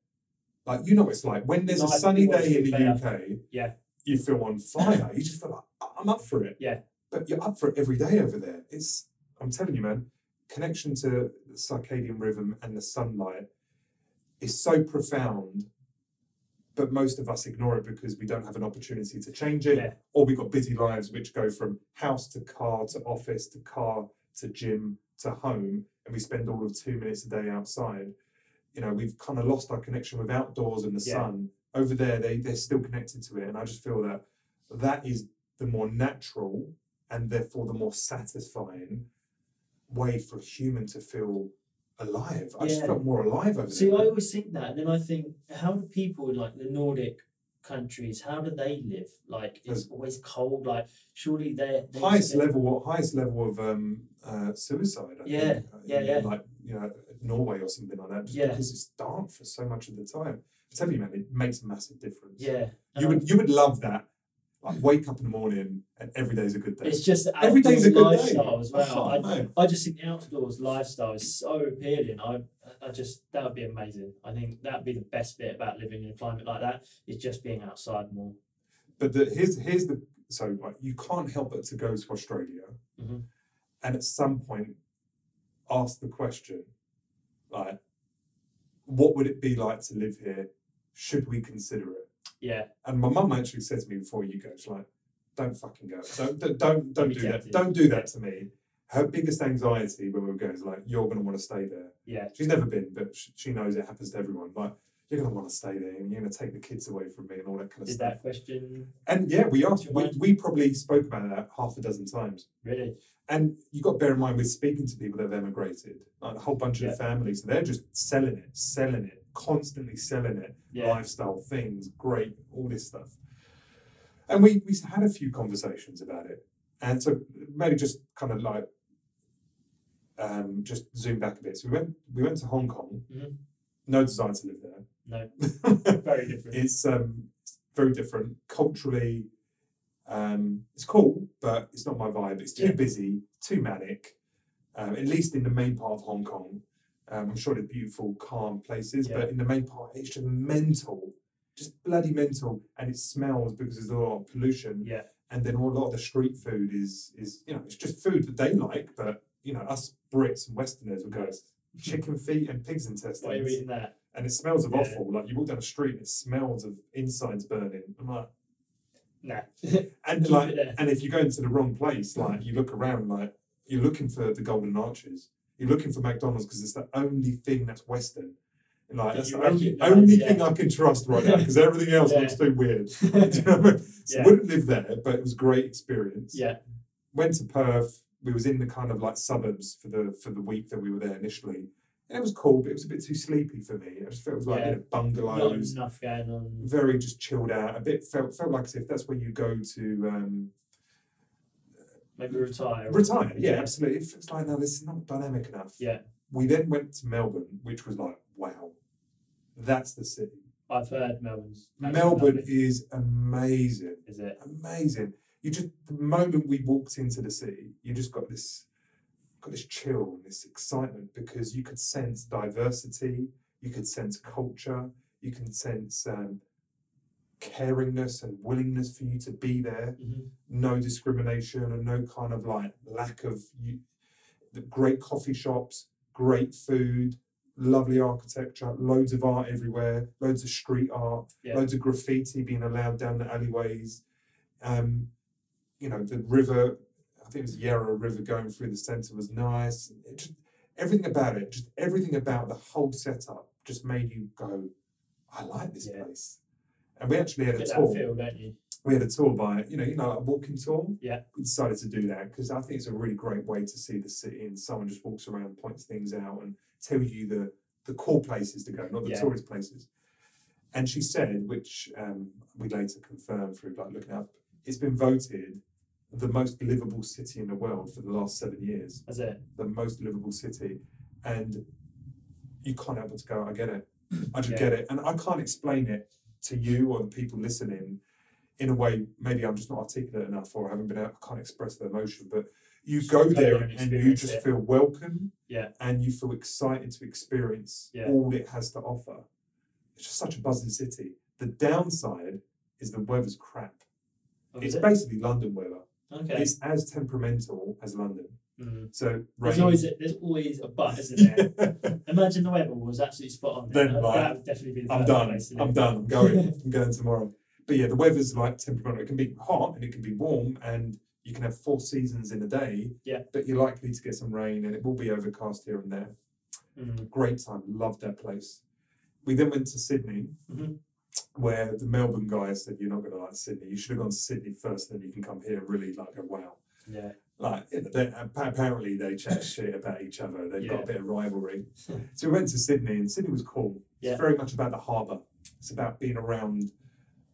like you know what it's like when there's a sunny day in the UK, Yeah. you feel on fire. You just feel like I'm up for it. Yeah. But you're up for it every day over there. It's I'm telling you, man, connection to the circadian rhythm and the sunlight is so profound. But most of us ignore it because we don't have an opportunity to change it, Yeah. or we've got busy lives which go from house to car to office to car to gym to home, and we spend all of two minutes a day outside. You know, we've kind of lost our connection with outdoors and the Yeah. sun. Over there, they they're still connected to it, and I just feel that that is the more natural and therefore the more satisfying way for a human to feel alive. I just felt more alive over there. See, there. I always think that, and then I think, how do people in like the Nordic countries, how do they live? Like, it's always cold. Like, surely they're, they highest level, highest level of um, uh, suicide. I Yeah, think, yeah, in, yeah. Like you know, Norway or something like that. Just Yeah. because it's dark for so much of the time. I tell you, man, it makes a massive difference. Yeah, You and would you would love that. Like wake up in the morning and every day is a good day. It's just Every day's a outdoors good day. lifestyle as well. Oh, I. I just think the outdoors lifestyle is so appealing. I, I just that would be amazing. I think that would be the best bit about living in a climate like that is just being outside more. But the, here's here's the so like you can't help but to go to Australia, Mhm. and at some point ask the question, like, what would it be like to live here? Should we consider it? Yeah, And my mum actually said to me before you go, she's like, don't fucking go. Don't don't don't, don't do that. Don't do that to me. Her biggest anxiety when we were going is like, you're gonna want to stay there. yeah, She's never been, but she, knows it happens to everyone. Like, you're gonna want to stay there, and you're gonna take the kids away from me, and all that kind of did stuff. that question And yeah, we asked. We, we probably spoke about that half a dozen times. really? And you've got to bear in mind, we're speaking to people that have emigrated, like a whole bunch Yeah. of families. So they're just selling it, selling it, constantly selling it. Yeah, Lifestyle things, great, all this stuff. And we we had a few conversations about it. And so maybe just kind of like um, just zoom back a bit. So we went we went to Hong Kong. Mhm. No desire to live there. no, very different. it's um very different culturally um it's cool but it's not my vibe it's too Yeah. busy too manic um, at least in the main part of hong kong um, i'm sure they're beautiful calm places Yeah. but in the main part it's just mental just bloody mental and it smells because there's a lot of pollution yeah, and then a lot of the street food is is you know it's just food that they like but you know us brits and westerners will go chicken feet and pigs intestines why are you eating that? and it smells of Yeah. offal. Like you walk down the street, and it smells of insides burning. I'm like, Nah, and like, and if you go into the wrong place, like you look around, like you're looking for the Golden Arches, you're looking for McDonald's because it's the only thing that's Western. And like that's you the only, only yeah. thing I can trust right now because everything else Yeah. looks too weird. Do you know what I mean? So Yeah. wouldn't live there, but it was a great experience. yeah, Went to Perth. We was in the kind of like suburbs for the for the week that we were there initially. And it was cool, but it was a bit too sleepy for me. I just felt it was like Yeah. you know, not bungalows enough going on. very just chilled out. A bit felt felt like as if that's where you go to um, Maybe retire. retire. Yeah, absolutely. It feels like no, this is not dynamic enough. Yeah. We then went to Melbourne, which was like, wow, that's the city. I've heard Melbourne's. Melbourne lovely. is amazing, is it? amazing. You just the moment we walked into the city, you just got this got this chill and this excitement because you could sense diversity, you could sense culture, you can sense um, caringness and willingness for you to be there. Mhm. no discrimination and no kind of like lack of you, the great coffee shops, great food, lovely architecture, loads of art everywhere, loads of street art, Yeah. loads of graffiti being allowed down the alleyways. Um, you know, the river, I think it was Yarra River going through the centre was nice. It just, everything about it, just everything about the whole setup just made you go, I like this Yeah. place. And we actually had a tour feel, don't you? we had a tour by you know you know a walking tour Yeah. we decided to do that because i think it's a really great way to see the city and someone just walks around points things out and tells you the the core places to go not the Yeah. tourist places and she said which um, we later confirmed through like looking up it's been voted the most livable city in the world for the last seven years That's it. the most livable city and you can't help but to go i get it i just Yeah. get it and i can't explain it to you or the people listening in a way maybe i'm just not articulate enough or I haven't been able i can't express the emotion but you go Go there and and you just it. feel welcome Yeah. and you feel excited to experience Yeah. all it has to offer it's just such a buzzing city the downside is the weather's crap Oh, it's it? basically london weather Okay. It's as temperamental as London. Mm. So There's always a, there's always a but, isn't there? Imagine the weather was absolutely spot on. Then, that, like, that would definitely be the I'm done. place I'm done. I'm going. I'm going tomorrow. But yeah, the weather's like temperamental. It can be hot and it can be warm, and you can have four seasons in a day. Yeah. But you're likely to get some rain, and it will be overcast here and there. Mm. Great time. Loved that place. We then went to Sydney, Mhm. where the Melbourne guys said, "You're not going to like Sydney. You should have gone to Sydney first, then you can come here." and Really like go, wow. Yeah. Like they, apparently they chat shit about each other. They've got a bit of rivalry. Hmm. so we went to Sydney, and Sydney was cool. It's very much about the harbour. It's about being around,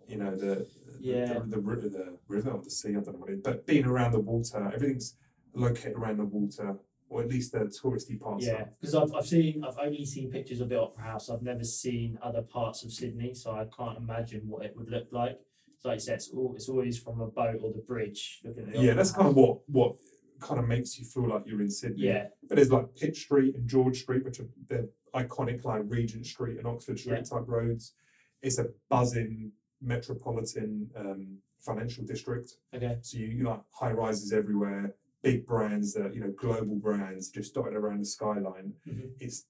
you know, the Yeah. the, the, ri- the river or the sea. I don't know what it is, but being around the water. Everything's located around the water, or at least the touristy parts. Yeah, because I've, I've seen I've only seen pictures of the Opera House. I've never seen other parts of Sydney, so I can't imagine what it would look like. So like you said, it's, all, it's always from a boat or the bridge looking at the Yeah, that's kind of what what kind of makes you feel like you're in Sydney. yeah, But there's like Pitt Street and George Street, which are the iconic like Regent Street and Oxford Street Yeah. type roads. It's a buzzing metropolitan um, financial district. okay, So you, you like high rises everywhere, big brands that you know global brands just dotted around the skyline. Mhm. It's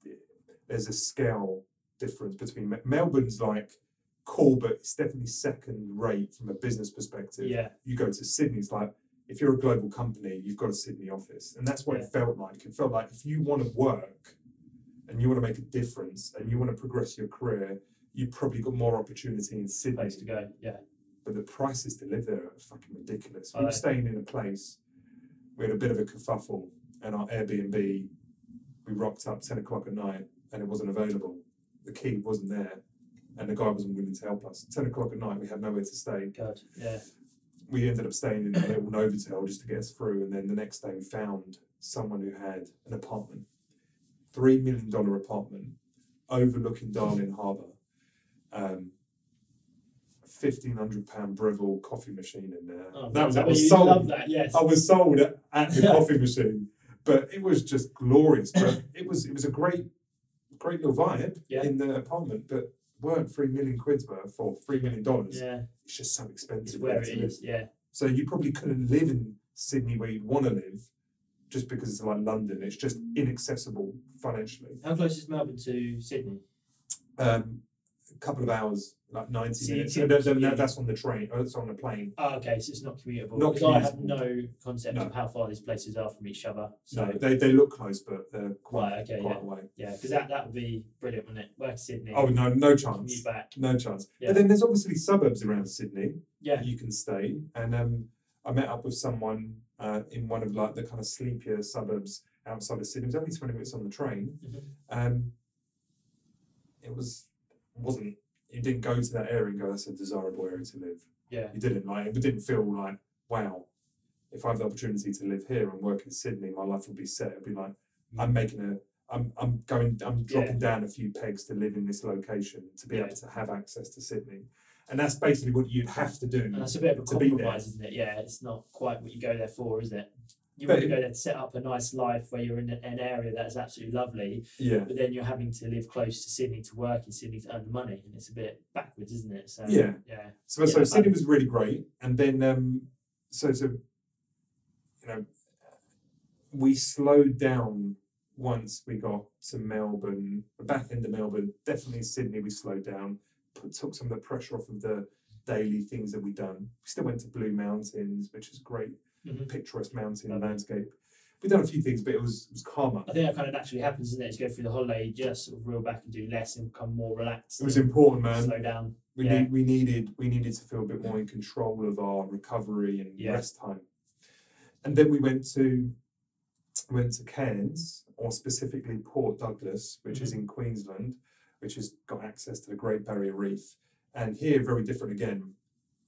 there's a scale difference between Melbourne's like cool, but it's definitely second rate from a business perspective yeah, you go to Sydney, it's like if you're a global company, you've got a Sydney office. And that's what Yeah. it felt like. It felt like if you want to work and you want to make a difference and you want to progress your career, you've probably got more opportunity in Sydney. place to go. Yeah, But the prices to live there are fucking ridiculous. We were staying in a place, we had a bit of a kerfuffle, and our Airbnb, we rocked up 10 o'clock at night and it wasn't available. The key wasn't there. And the guy wasn't willing to help us. 10 o'clock at night, we had nowhere to stay God, yeah, we ended up staying in a little Novotel just to get us through, and then the next day we found someone who had an apartment, three million dollar apartment, overlooking Darling Harbour, um, fifteen hundred pound Breville coffee machine in there. oh, that was well, was sold. love that. Yes, I was sold at, at the coffee machine, but it was just glorious. But it was it was a great, great little vibe Yeah. in the apartment, but weren't three million quid's worth or three million dollars. yeah, It's just so it's expensive. where it is. Yeah, So you probably couldn't live in Sydney where you'd want to live, just because it's like London. It's just inaccessible financially. how close is Melbourne to Sydney? Um, a couple of hours, like ninety So minutes. can- So that- that- yeah. that's on the train. Or that's on the plane. Oh, okay, so it's not commutable. Not because I have no concept of how far these places are from each other. So No, they, they look close, but they're quite Right, okay, quite yeah. away. yeah, because that that would be brilliant, wouldn't it? Work Sydney. Oh no, no chance. back. No chance. Yeah. But then there's obviously suburbs around Sydney Yeah, you can stay. And um, I met up with someone uh, in one of like the kind of sleepier suburbs outside of Sydney. It was only 20 minutes on the train. Mhm. Um, it was wasn't you didn't go to that area and go that's a desirable area to live. yeah, You didn't like it didn't feel like wow. If I have the opportunity to live here and work in Sydney, my life would be set. It'd be like I'm mm. making a I'm I'm going I'm dropping down a few pegs to live in this location to be Yeah. able to have access to Sydney. And that's basically what you'd have to do. and that's a bit of a to be there. compromise, isn't it? Yeah, it's not quite what you go there for, is it? You want to go there to set up a nice life where you're in an area that is absolutely lovely, Yeah. but then you're having to live close to Sydney to work in Sydney to earn the money, and it's a bit backwards, isn't it? So Yeah. yeah, So, so Sydney was really great, and then um, so so you know we slowed down once we got to Melbourne, the back end of Melbourne. Definitely Sydney, we slowed down, put, took some of the pressure off of the daily things that we done. We still went to Blue Mountains, which is great, Mhm. picturesque mountain Lovely. landscape. We've done a few things, but it was it was calmer. I think that kind of naturally happens, isn't it? As you go through the holiday, you just sort of reel back and do less and become more relaxed. It was important, man. slow down. We Yeah. need we needed we needed to feel a bit more in control of our recovery and Yeah. rest time. And then we went to went to Cairns, or specifically Port Douglas, which is in Queensland, which has got access to the Great Barrier Reef. And here, very different again.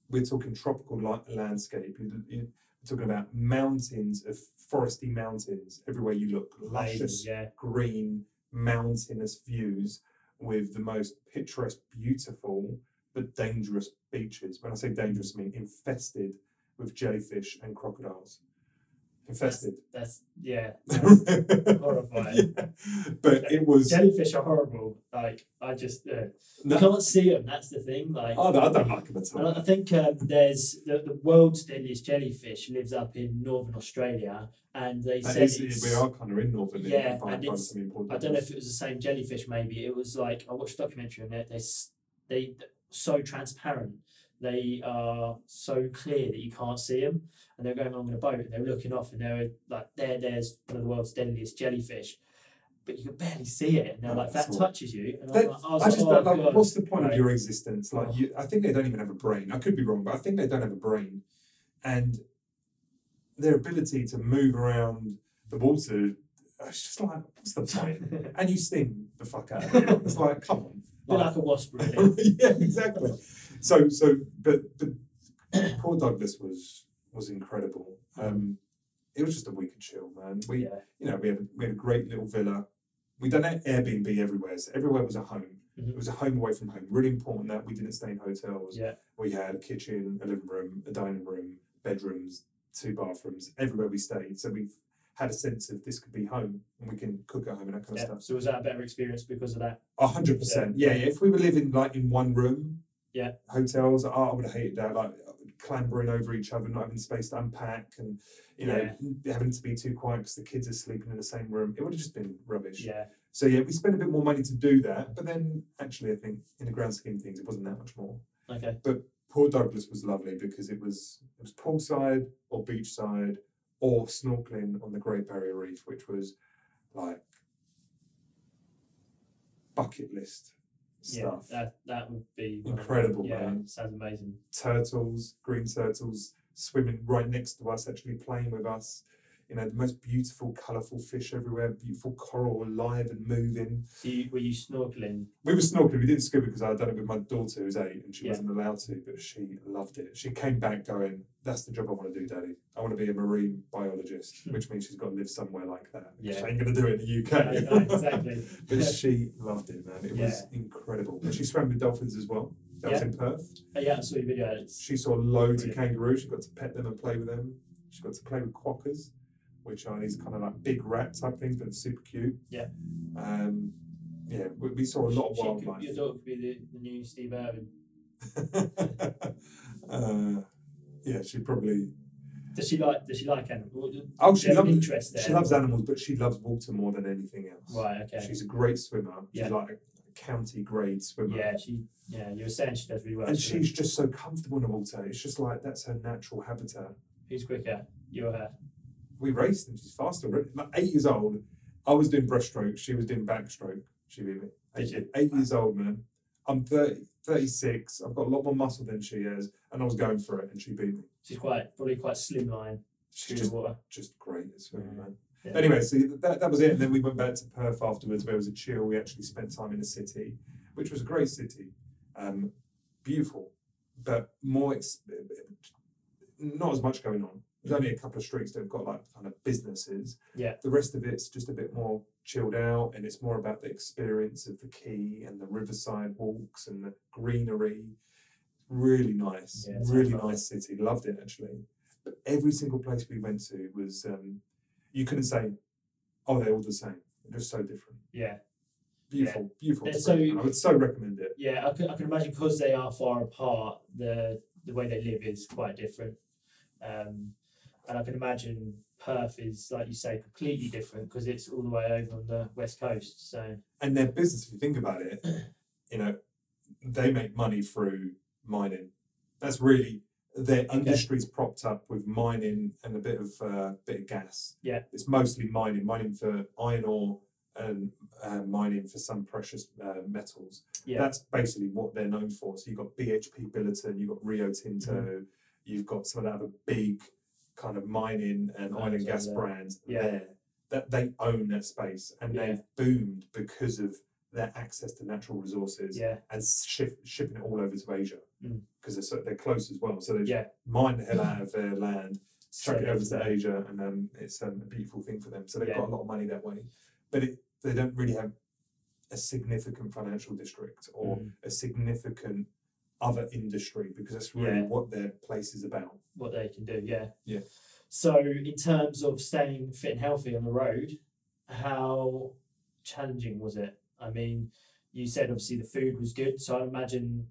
We're talking tropical landscape. You- you- We're talking about mountains of foresty mountains everywhere you look, luscious yeah. green mountainous views with the most picturesque, beautiful but dangerous beaches. When I say dangerous, I mean infested with jellyfish and crocodiles. Infested. That's yeah. That's horrifying. Yeah. But it was Jellyfish are horrible. Like I just uh, no, can't see them. That's the thing. Like oh, no, I don't like them at all. I think um, there's the, the world's deadliest jellyfish lives up in northern Australia, and they That said is- we are kind of in Northern Yeah, and it's- I don't know if it was the same jellyfish. Maybe it was like I watched a documentary on it. They they so transparent. They are so clear that you can't see them, and they're going along in a boat and they're looking off, and they're like there. There's one of the world's deadliest jellyfish, but you can barely see it. And they're Oh, like that touches you, and They- I'm like, oh, I I like, just oh, don't like. God. What's the point of your existence? Like, Oh. you, I think they don't even have a brain. I could be wrong, but I think they don't have a brain, and their ability to move around the water. It's just like, what's the point? and you sting the fuck out of it. It's like, come on. Bit like a wasp, really. yeah, exactly. So, so, but, but Port Douglas was was incredible. Um, it was just a week of chill, man. We, yeah, you know, we had a, we had a great little villa. We done Air- Airbnb everywhere. So everywhere was a home. Mhm. It was a home away from home. Really important that we didn't stay in hotels. yeah, We had a kitchen, a living room, a dining room, bedrooms, two bathrooms, everywhere we stayed. So we've had a sense of this could be home and we can cook at home and that kind of stuff. So was that a better experience because of that? A hundred percent. Yeah, yeah. If we were living like in one room, Yeah. hotels, oh, I would have hated that. Like clambering over each other, not having space to unpack, and you know, having to be too quiet because the kids are sleeping in the same room. It would have just been rubbish. Yeah, So yeah, we spent a bit more money to do that, but then actually, I think in the grand scheme of things, it wasn't that much more. okay, But Port Douglas was lovely because it was it was poolside or beachside or snorkeling on the Great Barrier Reef, which was like bucket list stuff. yeah. That that would be Incredible, Yeah, man. sounds amazing. Turtles, green turtles swimming right next to us, actually playing with us. You know, the most beautiful, colourful fish everywhere, beautiful coral alive and moving. So you, were you snorkeling? We were snorkeling. We didn't scuba because I'd done it with my daughter who's eight and she Yeah. wasn't allowed to, but she loved it. She came back going, "That's the job I want to do, Daddy. I want to be a marine biologist," hmm. which means she's got to live somewhere like that. Yeah. She ain't going to do it in the UK. I exactly. but she loved it, man. It was incredible. And she swam with dolphins as well. That was in Perth. Oh, yeah, I saw your video. It's, She saw loads Brilliant. of kangaroos. She got to pet them and play with them. She got to play with quokkas, which are these kind of like big rat type things, but super cute. Yeah. Um, yeah, we, we saw a lot of she could, wildlife. your daughter could be the, the new Steve Irwin. uh, yeah, she probably. Does she like? Does she like animals? Oh, she loves. interest there. She loves animals, but she loves water more than anything else. Right. Okay. She's a great swimmer. She's Yeah. like a county grade swimmer. yeah. She. Yeah. You were saying she does really well. And she's just so comfortable in the water. It's just like that's her natural habitat. Who's quicker? You or her? We raced and she's faster. Like eight years old, I was doing breaststroke, she was doing backstroke. She beat me. Eight, eight years old, man. I'm 30, 36, I've got a lot more muscle than she has, and I was going for it, and she beat me. She's quite probably quite slimline She's just, water. just great at swimming, Mm. man. Yeah. Anyway, so that, that was it. And then we went back to Perth afterwards, where it was a chill. We actually spent time in the city, which was a great city. Um, beautiful, but more, ex- not as much going on. There's only a couple of streets that have got like kind of businesses. Yeah. The rest of it's just a bit more chilled out, and it's more about the experience of the quay and the riverside walks and the greenery. Really nice, Yeah, really lovely. nice city. Loved it actually. But every single place we went to was, um, you couldn't say, oh, they're all the same. They're just so different. Yeah. Beautiful, beautiful. So- I would so recommend it. Yeah. I can, I can imagine because they are far apart. The the way they live is quite different. Um, and I can imagine Perth is like you say completely different because it's all the way over on the west coast. So And their business, if you think about it, you know, they make money through mining. That's really their industry's propped up with mining and a bit of uh, bit of gas. Yeah. it's mostly mining, mining for iron ore and uh, mining for some precious uh, metals. yeah. That's basically what they're known for. So you've got BHP Billiton, you've got Rio Tinto, Mm-hmm. you've got some of the other big kind of mining and oil and gas there. brands Yeah. there that they own that space and Yeah. they've boomed because of their access to natural resources yeah. and ship, shipping it all over to Asia Mm. because they're so, they're close as well. So they Yeah. mine the hell out of their land, So it over to Asia, and um, it's um, a beautiful thing for them. So they've Yeah. got a lot of money that way, but it, they don't really have a significant financial district or Mm. a significant other industry because that's really Yeah. what their place is about. what they can do. Yeah. Yeah. So, in terms of staying fit and healthy on the road, how challenging was it? I mean, you said obviously the food was good, so I imagine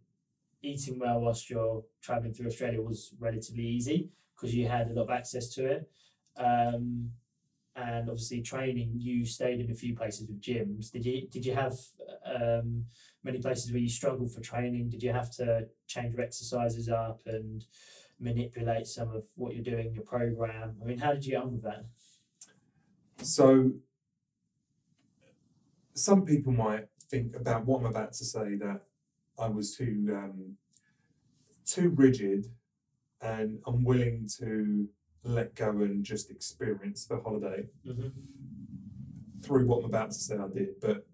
eating well whilst you're traveling through Australia was relatively easy because you had a lot of access to it. Um, and obviously training, you stayed in a few places with gyms. Did you did you have um, many places where you struggled for training? Did you have to change your exercises up and manipulate some of what you're doing your program? I mean, how did you get on with that? So, some people might think about what I'm about to say that I was too um, too rigid and unwilling to let go and just experience the holiday Mm-hmm. through what I'm about to say I did, but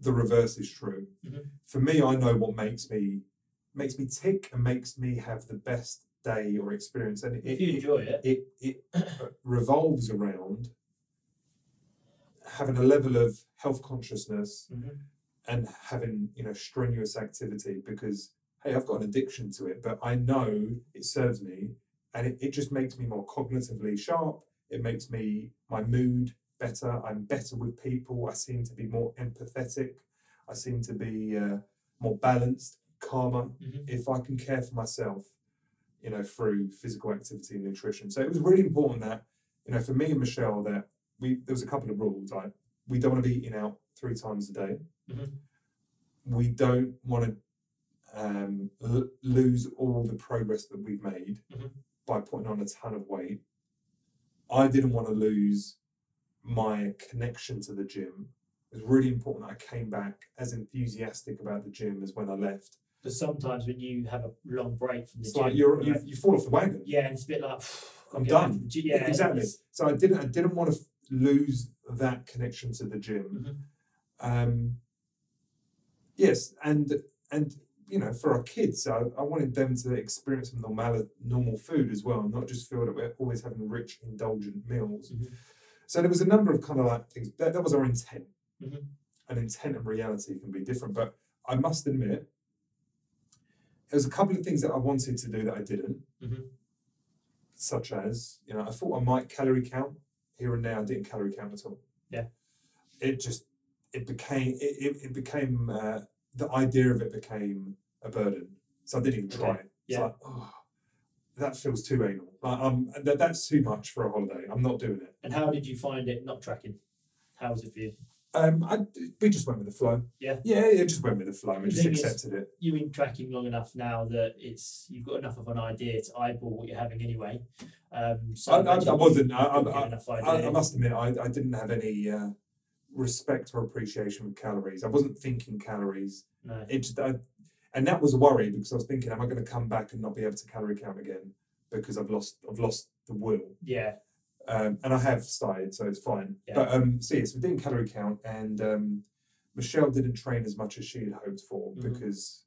the reverse is true. Mhm. For me, I know what makes me makes me tick and makes me have the best day or experience, and it, If you enjoy it, it it revolves around having a level of health consciousness Mhm. and having you know strenuous activity because hey i've got an addiction to it but i know it serves me and it, it just makes me more cognitively sharp. It makes me my mood better. I'm better with people. I seem to be more empathetic. I seem to be uh, more balanced calmer Mhm. if i can care for myself you know through physical activity and nutrition. So it was really important that you know for me and michelle that we there was a couple of rules like we don't want to be eating out three times a day. Mhm. we don't want to um, l- lose all the progress that we've made. Mhm. By putting on a ton of weight. I didn't want to lose my connection to the gym. It was really important that I came back as enthusiastic about the gym as when I left. but sometimes when you have a long break from the It's gym, like you're, you, you fall off the wagon. yeah, and it's a bit like I'm "Gotta get back done." the gym." Yeah, exactly. So I didn't I didn't want to lose that connection to the gym. Mhm. Um, yes, and and you know, for our kids, I, I wanted them to experience some normal normal food as well, not just feel that we're always having rich, indulgent meals. Mhm. So there was a number of kind of like things. That, that was our intent. Mhm. And intent and reality can be different. But I must admit, there was a couple of things that I wanted to do that I didn't. Mhm. Such as, you know, I thought I might calorie count here and there. I didn't calorie count at all. Yeah. It just it became it, it, it became uh, the idea of it became a burden. So I didn't even try it. It's Yeah. like, oh, that feels too anal. Like, um, that, that's too much for a holiday. I'm not doing it. And how did you find it not tracking? How was it for you? Um, I, we just went with the flow. Yeah. Yeah, it just went with the flow. We The just thing is- accepted it. You've been tracking long enough now that it's you've got enough of an idea to eyeball what you're having anyway. Um, so I, I, I wasn't. I, I, must admit, I, I didn't have any uh, respect or appreciation with calories. I wasn't thinking calories. no. It just, I, and that was a worry because I was thinking, am I going to come back and not be able to calorie count again because I've lost, I've lost the will. Yeah. um, and I have started, so it's fine. Yeah. But um, so yes, we didn't calorie count, and um, Michelle didn't train as much as she had hoped for Mhm. because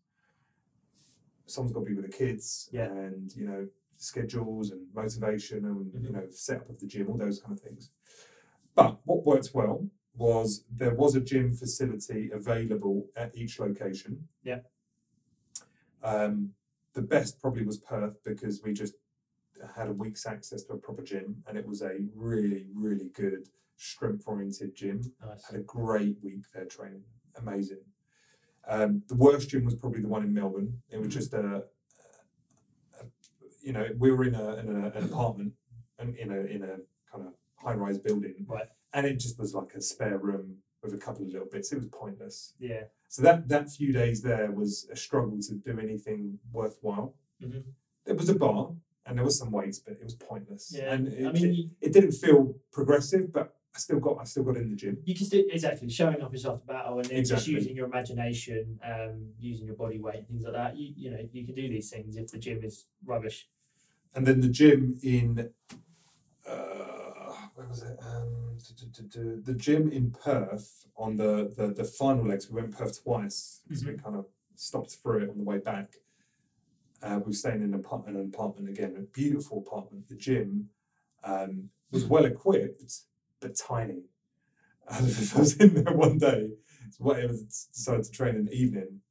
someone's got to be with the kids, Yeah. and you know schedules and motivation and you Mhm. know setup of the gym, all those kind of things. But what worked well was there was a gym facility available at each location. Yeah. Um, the best probably was Perth because we just had a week's access to a proper gym, and it was a really, really good strength-oriented gym. Nice. Had a great week there training, amazing. Um, the worst gym was probably the one in Melbourne. It was Mhm. just a, a you know, we were in a in a, an apartment and in a in a kind of high-rise building, Right. And it just was like a spare room with a couple of little bits. It was pointless. Yeah. So that that few days there was a struggle to do anything worthwhile. Mhm. There was a bar and there was some weights, but it was pointless. Yeah. And it, I mean, it, it didn't feel progressive, but I still got I still got in the gym. you can still exactly showing up is half the battle, and then just using your imagination, um, using your body weight, and things like that. You you know you can do these things if the gym is rubbish. And then the gym in where was it? Um, du- du- du- the gym in Perth on the, the the final legs. We went Perth twice because we kind of stopped through it on the way back. Uh, we were staying in an apartment, an apartment again, a beautiful apartment. The gym um, was well equipped, but tiny. And I was in there one day. So what it was decided to train in the evening,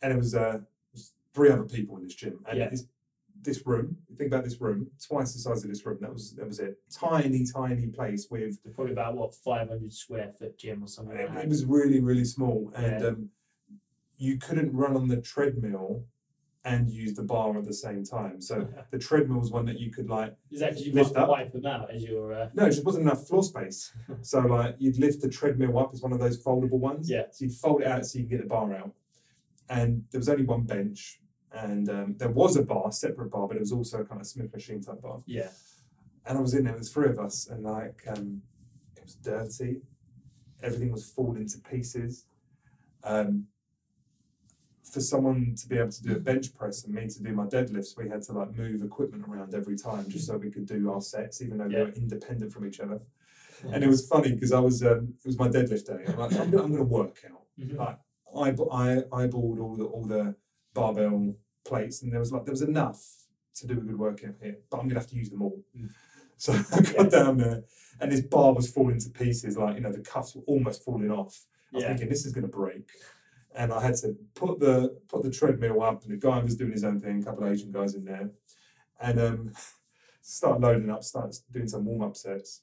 and it was uh, it was three other people in this gym, and Yeah. it's this room. Think about this room, twice the size of this room. That was that was it. Tiny, tiny place with. Probably about what five hundred square foot gym or something like It, that. it was really, really small, and Yeah. um, you couldn't run on the treadmill and use the bar at the same time. So the treadmill was one that you could like. Is that because you Lift up. wipe them out as your uh, No, it just wasn't enough floor space. So like you'd lift the treadmill up. It's one of those foldable ones. Yeah. So you'd fold it out so you can get the bar out. And there was only one bench, and um, there was a bar, separate bar, but it was also a kind of Smith machine type bar. yeah And I was in there. Was three of us, and like um, it was dirty. Everything was falling to pieces. Um, for someone to be able to do a bench press and me to do my deadlifts, we had to like move equipment around every time just so we could do our sets, even though they Yeah. were independent from each other. And it was funny because I was um, it was my deadlift day. I'm like, I'm I'm gonna work out. Mhm. Like I I eyeballed all the all the barbell plates, and there was like there was enough to do a good workout here, but I'm gonna have to use them all. Mm. So I got down there, and this bar was falling to pieces. Like you know, the cuffs were almost falling off. I was Yeah. thinking this is gonna break, and I had to put the put the treadmill up, and the guy was doing his own thing. A couple of Asian guys in there, and um, start loading up, start doing some warm up sets,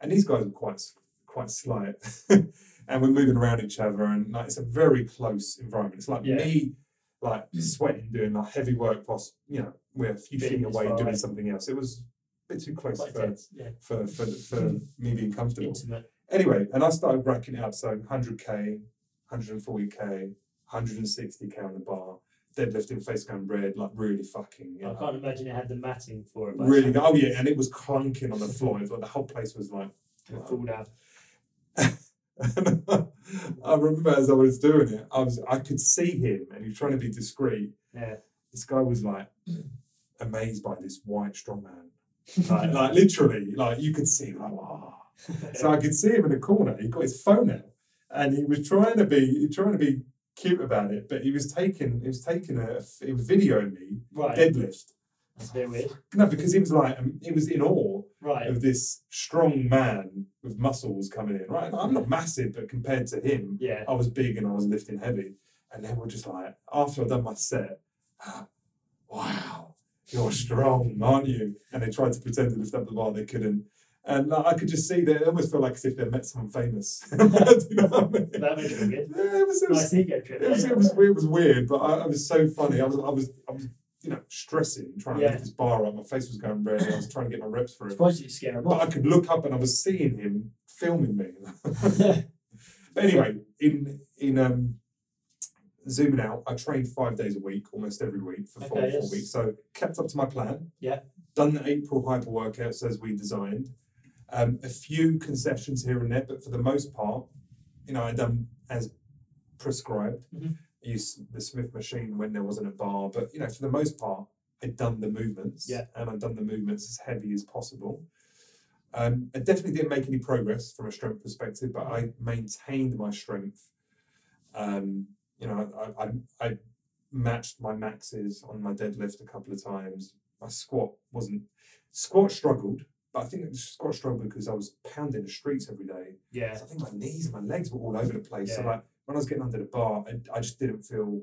and these guys were quite quite slight, and we're moving around each other, and like it's a very close environment. It's like Yeah. me, like mm. sweating, doing like heavy work, plus you know we're a few Being feet away doing something else. It was a bit too close quite for. Yeah, for for for me being comfortable. intimate. Anyway, and I started racking it up. So 100k, 140k, 160k on the bar, deadlifting, face going red, like really fucking. I know, can't imagine it had the matting for it. really. Oh yeah, and it was clunking on the floor. It was like the whole place was like. would fall down. I remember as I was doing it, I was I could see him, and he was trying to be discreet. Yeah, This guy was like amazed by this white strong man, like, like literally, like you could see, like wow. So I could see him in the corner. He got his phone out, and he was trying to be he was trying to be cute about it, but he was taking he was taking a he was videoing me right. deadlift. That's a bit weird. No, because he was like um, he was in awe Right. of this strong man with muscles coming in. Right, I'm not massive, but compared to him, Yeah. I was big and I was lifting heavy. And they were just like, after I'd done my set, "Ah, wow, you're strong, aren't you? And they tried to pretend to lift up the bar, they couldn't. And like, I could just see that it almost felt like as if they met someone famous. You know what I mean? That good. Yeah, it was, it was, Nice ego trip. it was, it was, weird- it was weird, but I, I was so funny. I was, I was, I was, you know, stressing, trying to Yeah. lift this bar up. My face was going red. I was trying to get my reps I through. suppose you scare him But I could look up and I was seeing him filming me. but anyway, in in um, zooming out, I trained five days a week, almost every week for four, Okay, four yes. weeks. So kept up to my plan. Yeah. Done the April hyper workouts as we designed. Um, a few concessions here and there, but for the most part, you know, I done as prescribed. Mhm. I used the Smith machine when there wasn't a bar, but you know, for the most part, I'd done the movements, Yeah. and I'd done the movements as heavy as possible. Um, I definitely didn't make any progress from a strength perspective, but I maintained my strength. Um, you know, I, I, I matched my maxes on my deadlift a couple of times. My squat wasn't squat struggled, but I think the squat struggled because I was pounding the streets every day. Yeah. So I think my knees, and my legs were all over the place. So Yeah. like when I was getting under the bar, I, I just didn't feel,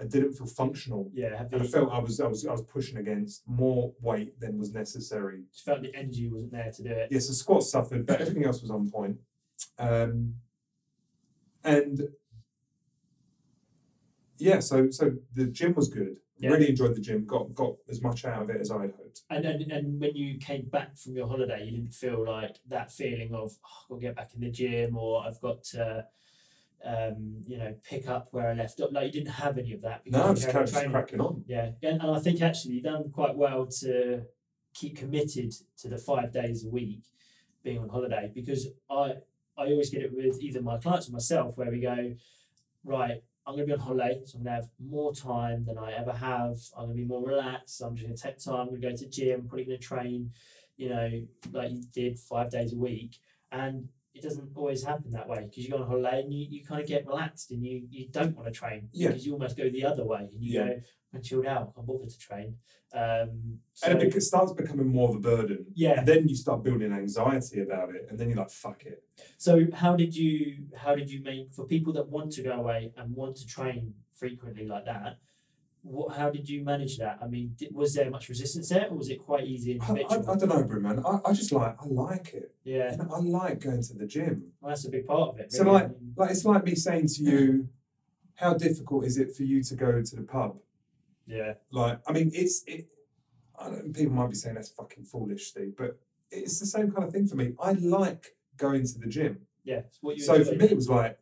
I didn't feel functional. Yeah. And I felt I was, I was, I was pushing against more weight than was necessary. just felt the energy wasn't there to do it. Yes, the squat suffered, but everything else was on point. Um, and yeah, so so the gym was good. Yeah. Really enjoyed the gym. Got got as much out of it as I had hoped. And, and and when you came back from your holiday, you didn't feel like that feeling of oh, I've got to get back in the gym or I've got to, um, you know, pick up where I left off. Like you didn't have any of that. No, I'm just, kind of just cracking on. Yeah, and, and I think actually you've done quite well to keep committed to the five days a week being on holiday because I I always get it with either my clients or myself where we go, right, I'm going to be on holiday, so I'm going to have more time than I ever have. I'm going to be more relaxed. I'm just going to take time. I'm going to go to gym, probably going to train, you know, like you did five days a week. And it doesn't always happen that way because you go on holiday and you, you kind of get relaxed and you, you don't want to train Yeah. because you almost go the other way and you Yeah. go, I'm chilled out, I'm bothered to train. Um, so, And it starts becoming more of a burden. yeah. And then you start building anxiety about it, and then you're like, "Fuck it." So how did you how did you make for people that want to go away and want to train frequently like that? What, how did you manage that? I mean, did, was there much resistance there, or was it quite easy I, I. I don't know, Brim, man. I, I just like I like it. yeah, You know, I like going to the gym. well, that's a big part of it. So, like- Like it's like me saying to you, how difficult is it for you to go to the pub? yeah, Like, I mean, it's it. I don't, people might be saying that's fucking foolish, Steve, but it's the same kind of thing for me. I like going to the gym. yeah. What you So for me, it was like,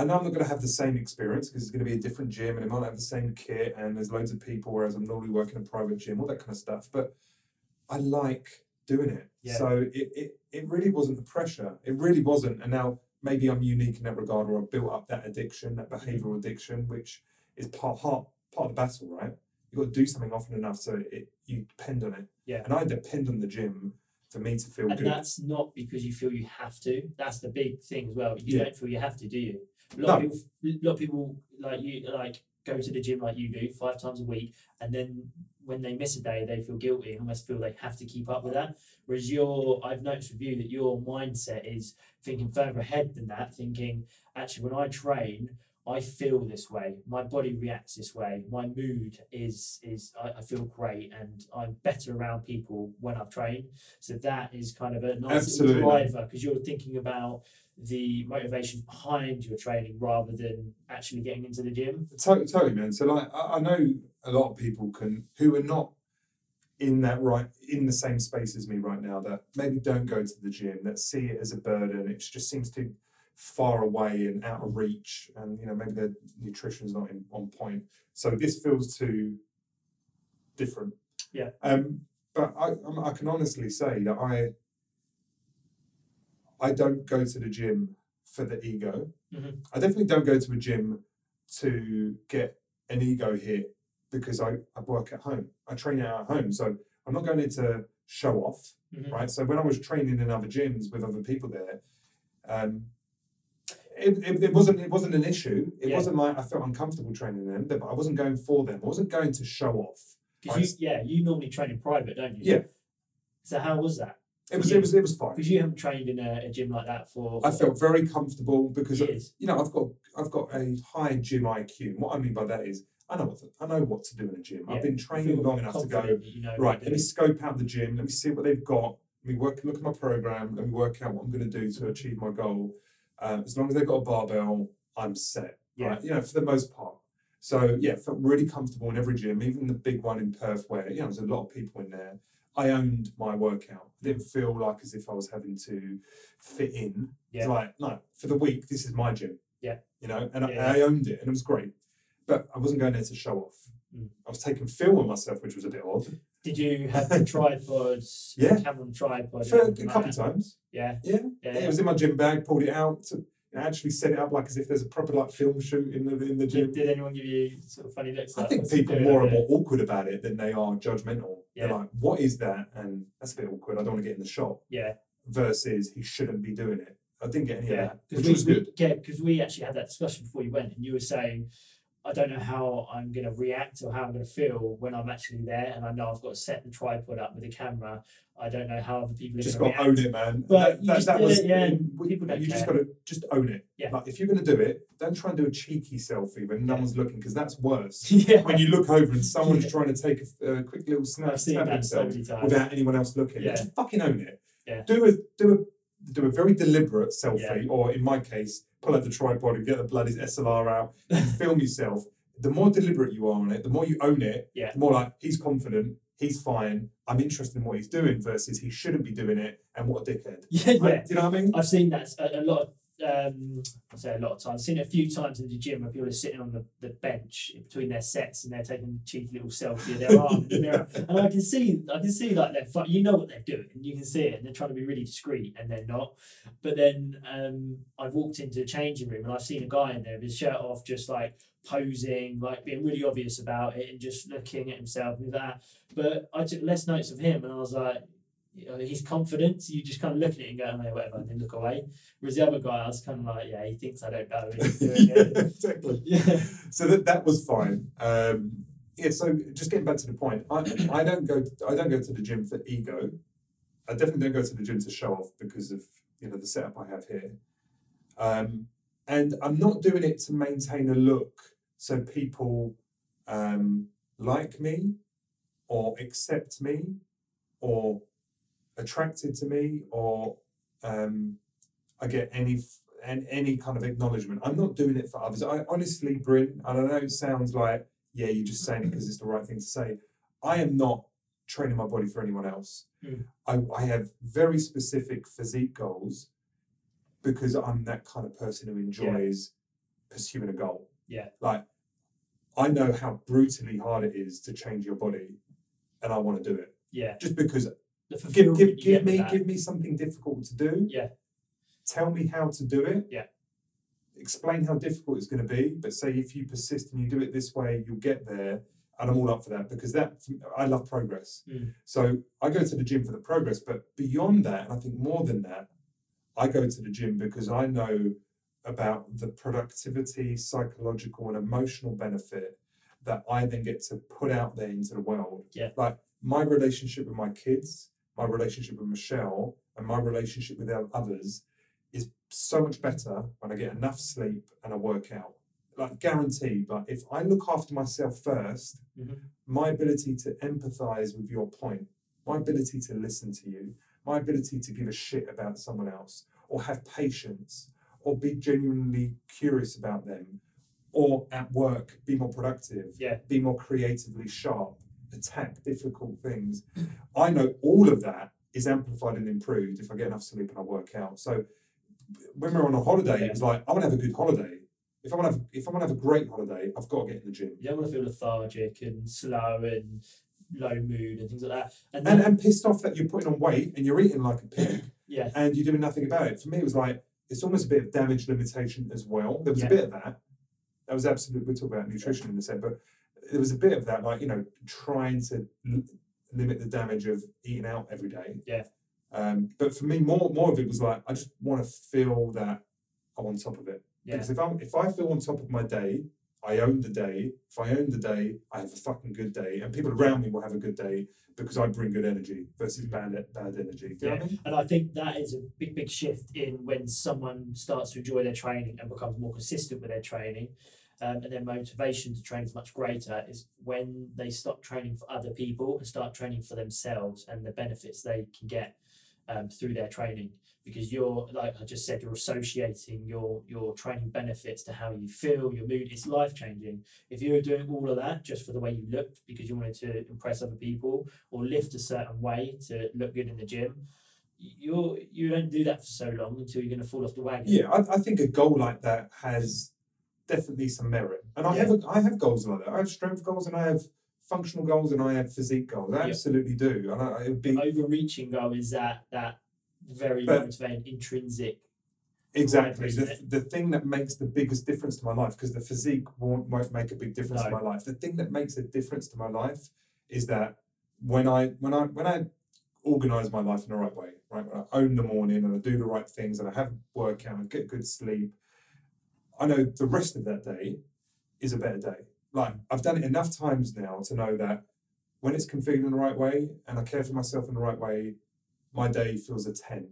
I know I'm not going to have the same experience because it's going to be a different gym and it might not have the same kit and there's loads of people, whereas I'm normally working in a private gym, all that kind of stuff. But I like doing it. Yeah. So it, it, it really wasn't the pressure. It really wasn't. And now maybe I'm unique in that regard or I've built up that addiction, that mm-hmm. behavioral addiction, which is part, part, part of the battle, right? You've got to do something often enough so it, you depend on it. Yeah. And I depend on the gym for me to feel and good. that's not because you feel you have to. That's the big thing as well. You Yeah. don't feel you have to, do you? A lot, No. of people, a lot of people like you, like go to the gym like you do five times a week, and then when they miss a day, they feel guilty and almost feel they have to keep up with that. Whereas your, I've noticed with you that your mindset is thinking further ahead than that, thinking actually when I train. I feel this way. My body reacts this way. My mood is is I, I feel great, and I'm better around people when I've trained. So that is kind of a nice driver because you're thinking about the motivations behind your training rather than actually getting into the gym. Totally, totally, man. So, like, I, I know a lot of people can who are not in that right in the same space as me right now that maybe don't go to the gym that see it as a burden. It just seems too far away and out of reach, and you know maybe their nutrition's not in, on point. So this feels too different. Yeah. Um, but I I'm- can honestly say that I I don't go to the gym for the ego. Mhm. I definitely don't go to a gym to get an ego hit because I, I work at home. I train out at home. So I'm not going in to show off, Mhm. right? So when I was training in other gyms with other people there, um, it, it, it wasn't it wasn't an issue. It Yeah. wasn't like I felt uncomfortable training them, but I wasn't going for them. I wasn't going to show off. Because you, yeah, you normally train in private, don't you? Yeah. So how was that? It was it was it was fine. Because you haven't trained in a, a gym like that for. I felt very comfortable because years. you know I've got I've got a high gym IQ. And what I mean by that is I know what to, I know what to do in a gym. Yeah, I've been training long enough to go you know right. Let me scope out the gym. Let me see what they've got. Let me work look at my program. Let me work out what I'm going to do to achieve my goal. Um, as long as they've got a barbell, I'm set. Yeah. Right? You know, for the most part. So yeah, felt really comfortable in every gym, even the big one in Perth, where you know there's a lot of people in there. I owned my workout. I didn't feel like as if I was having to fit in. It's Yeah. like, no, for the week, this is my gym. Yeah. You know, and Yeah. I, I owned it and it was great. But I wasn't going there to show off. Mm. I was taking film on myself, which was a bit odd. Did you have the tripods? Yeah. The camera tripod. For a and everything like couple that? times. Yeah. Yeah. Yeah. It was in my gym bag, pulled it out, to, and actually set it up like as if there's a proper like film shoot in the in the gym. Did, did anyone give you sort of funny looks? I think people are more and more awkward about it than they are judgmental. Yeah. They're like, what is that? And that's a bit awkward. I don't want to get in the shot. Yeah. Versus he shouldn't be doing it. I didn't get any Yeah. Yeah. of that, which we, was we- good. yeah, because we actually had that discussion before you went, and you were saying, I don't know how I'm going to react or how I'm going to feel when I'm actually there, and I know I've got to set the tripod up with the camera. I don't know how other people are Just going got to own it, man. But that, you that, just that was it, yeah, in- people don't you just got to just own it. Yeah. Like if you're going to do it, don't try and do a cheeky selfie when no one's looking because that's worse. yeah, when you look over and someone's Yeah. trying to take a, quick little snap, snap of that so himself many times. without anyone else looking, Yeah. just fucking own it. Yeah. Do a do a do a very deliberate selfie, or in my case, pull out the tripod and get the bloody SLR out and film yourself. The more deliberate you are on it, the more you own it. Yeah. The more like he's confident, he's fine. I'm interested in what he's doing versus he shouldn't be doing it, and what a dickhead. yeah, yeah. Like, do you know what I mean? I've seen that a, a lot of um I say a lot of times. I've seen it a few times in the gym where people are sitting on the, the bench in between their sets and they're taking a cheeky little selfie of their arm in the mirror. And I can see I can see like they're you know what they're doing and you can see it and they're trying to be really discreet and they're not. But then um I've walked into the changing room and I've seen a guy in there with his shirt off just like posing, like being really obvious about it and just looking at himself and that. But I took less notes of him and I was like you know, he's confident, so you just kind of look at it and go, oh, whatever, and then look away. Whereas the other guy, I was kind of like, yeah, he thinks I don't know. It. exactly. yeah, so that that was fine. Um, yeah. So just getting back to the point, I I don't go I don't go to the gym for ego. I definitely don't go to the gym to show off because of you know the setup I have here. Um, and I'm not doing it to maintain a look so people um, like me or accept me or attracted to me or um, I get any and any kind of acknowledgement. I'm not doing it for others. I honestly, Bryn, and I know it sounds like yeah, you're just saying it because it's the right thing to say. I am not training my body for anyone else. Mm. I, I have very specific physique goals because I'm that kind of person who enjoys pursuing a goal. Yeah. Like I know how brutally hard it is to change your body and I want to do it. Yeah. Just because The give, give, give me give me something difficult to do. Yeah. Tell me how to do it. Yeah. Explain how difficult it's going to be, but say if you persist and you do it this way, you'll get there. And I'm all up for that because that I love progress. Mm. So I go to the gym for the progress, but beyond that, and I think more than that, I go to the gym because I know about the productivity, psychological, and emotional benefit that I then get to put out there into the world. Yeah. Like my relationship with my kids, my relationship with Michelle, and my relationship with others is so much better when I get enough sleep and I work out. Like guaranteed, but if I look after myself 1st Mhm. my ability to empathize with your point, my ability to listen to you, my ability to give a shit about someone else, or have patience, or be genuinely curious about them, or at work be more productive, Yeah. be more creatively sharp, attack difficult things. I know all of that is amplified and improved if I get enough sleep and I work out. So when we're on a holiday, it was like I want to have a good holiday. If I want to have, if I want to have a great holiday, I've got to get in the gym. You don't want to feel lethargic and slow and low mood and things like that. And, and, then, and pissed off that you're putting on weight and you're eating like a pig yeah, and you're doing nothing about it. For me, it was like it's almost a bit of damage limitation as well. There was Yeah. a bit of that. That was absolutely. We'll talk about nutrition in a sec, but there was a bit of that, like you know, trying to l- limit the damage of eating out every day. Yeah. Um, but for me, more more of it was like I just want to feel that I'm on top of it. yeah, Because if I'm if I feel on top of my day, I own the day. If I own the day, I have a fucking good day, and people around me will have a good day because I bring good energy versus bad bad energy. Do you know I mean? And I think that is a big, big shift in when someone starts to enjoy their training and becomes more consistent with their training. Um, and their motivation to train is much greater is when they stop training for other people and start training for themselves and the benefits they can get um, through their training. Because you're, like I just said, you're associating your your training benefits to how you feel, your mood. It's life changing. If you were doing all of that just for the way you looked because you wanted to impress other people or lift a certain way to look good in the gym, you're you don't do that for so long until you're going to fall off the wagon. Yeah, I, I think a goal like that has definitely some merit, and I Yeah. have a, I have goals like that. I have strength goals, and I have functional goals, and I have physique goals. I Yeah. absolutely do, and I, it would be Overreaching goal is that that very motivating intrinsic. Exactly. The, the thing that makes the biggest difference to my life, because the physique won't, won't make a big difference to my life. The thing that makes a difference to my life is that when I when I when I organize my life in the right way, right, when I own the morning and I do the right things and I have workout and get good sleep, I know the rest of that day is a better day. Like I've done it enough times now to know that when it's configured in the right way and I care for myself in the right way, my day feels a ten.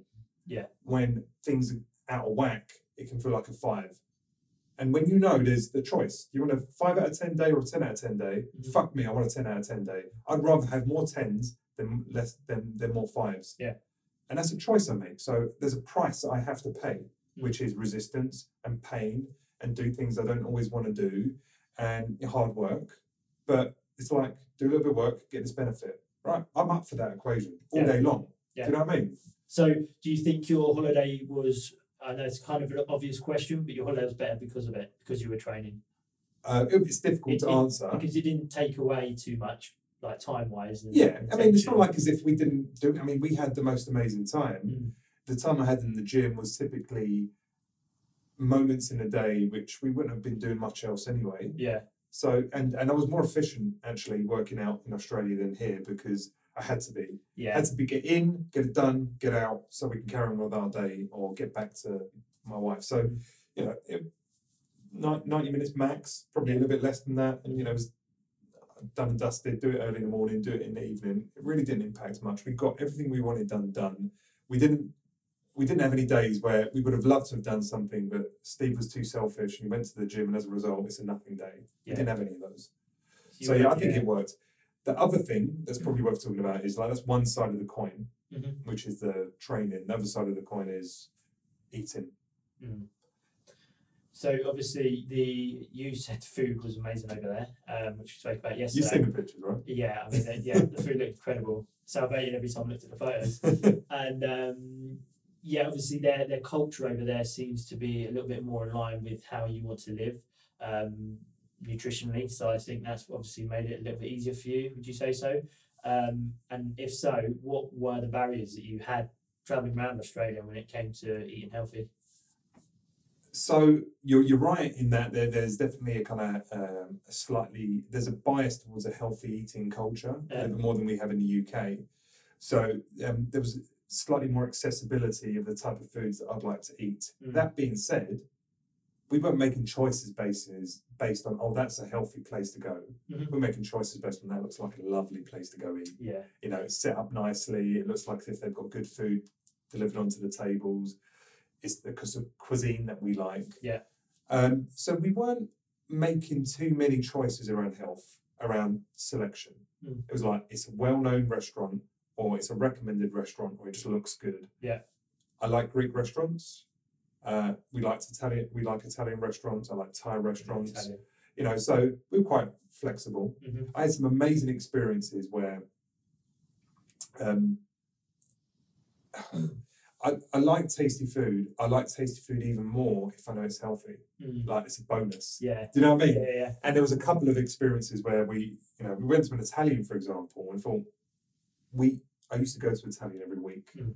Yeah. When things are out of whack, it can feel like a five. And when you know there's the choice, do you want a five out of ten day or a ten out of ten day? Mhm. Fuck me, I want a ten out of ten day. I'd rather have more tens than less than than more fives. Yeah. And that's a choice I make. So there's a price I have to pay, Mm. which is resistance and pain and do things I don't always want to do and hard work. But it's like do a little bit of work, get this benefit. Right. I'm up for that equation all Yeah. day long. Yeah. Do you know what I mean? So, do you think your holiday was? I know it's kind of an obvious question, but your holiday was better because of it, because you were training, Uh, it- it's difficult It- to it- answer. because it didn't take away too much, like time wise. Yeah, I mean, it's not like as if we didn't do. I mean, we had the most amazing time. Mm. The time I had in the gym was typically moments in a day, which we wouldn't have been doing much else anyway. Yeah, So, and and I was more efficient actually working out in Australia than here because I had to be. I yeah, had to be get in, get it done, get out, so we can carry on with our day or get back to my wife. So, you know, it, 90 minutes max, probably a little bit less than that. And, you know, it was done and dusted, do it early in the morning, do it in the evening. It really didn't impact much. We got everything we wanted done, done. We didn't. We didn't have any days where we would have loved to have done something, but Steve was too selfish and he went to the gym, and as a result, it's a nothing day. We didn't have any of those. You So yeah, I think yeah. it worked. The other thing that's probably worth talking about is like that's one side of the coin, Mhm. which is the training. The other side of the coin is eating. Mm. So obviously the you said food was amazing over there, um, which we spoke about yesterday. You've seen the pictures, right? Yeah, I mean, yeah, the food looked incredible. Salivated every time I looked at the photos. and um, yeah, obviously their their culture over there seems to be a little bit more in line with how you want to live um, nutritionally. So I think that's obviously made it a little bit easier for you. Would you say so? Um, and if so, what were the barriers that you had traveling around Australia when it came to eating healthy? So you're you're right in that there, there's definitely a kind of um, a slightly there's a bias towards a healthy eating culture a Yeah. little bit more than we have in the UK. So um, there was slightly more accessibility of the type of foods that I'd like to eat. Mm. That being said, we weren't making choices basis based on oh that's a healthy place to go. Mhm. We're making choices based on that looks like a lovely place to go in. Yeah, You know, it's set up nicely. It looks like if they've got good food delivered onto the tables. It's the cuisine that we like. Yeah. Um, so we weren't making too many choices around health, around selection. Mm. It was like it's a well-known restaurant, or it's a recommended restaurant, or it just looks good. Yeah. I like Greek restaurants. Uh, we like Italian. We like Italian restaurants. I like Thai restaurants. Italian. You know, so we we're quite flexible. Mhm. I had some amazing experiences where um, I, I like tasty food. I like tasty food even more if I know it's healthy. Mm. Like it's a bonus. Yeah, Do you know what I mean? yeah, yeah. And there was a couple of experiences where we, you know, we went to an Italian, for example, and thought we. I used to go to Italian every week, Mm.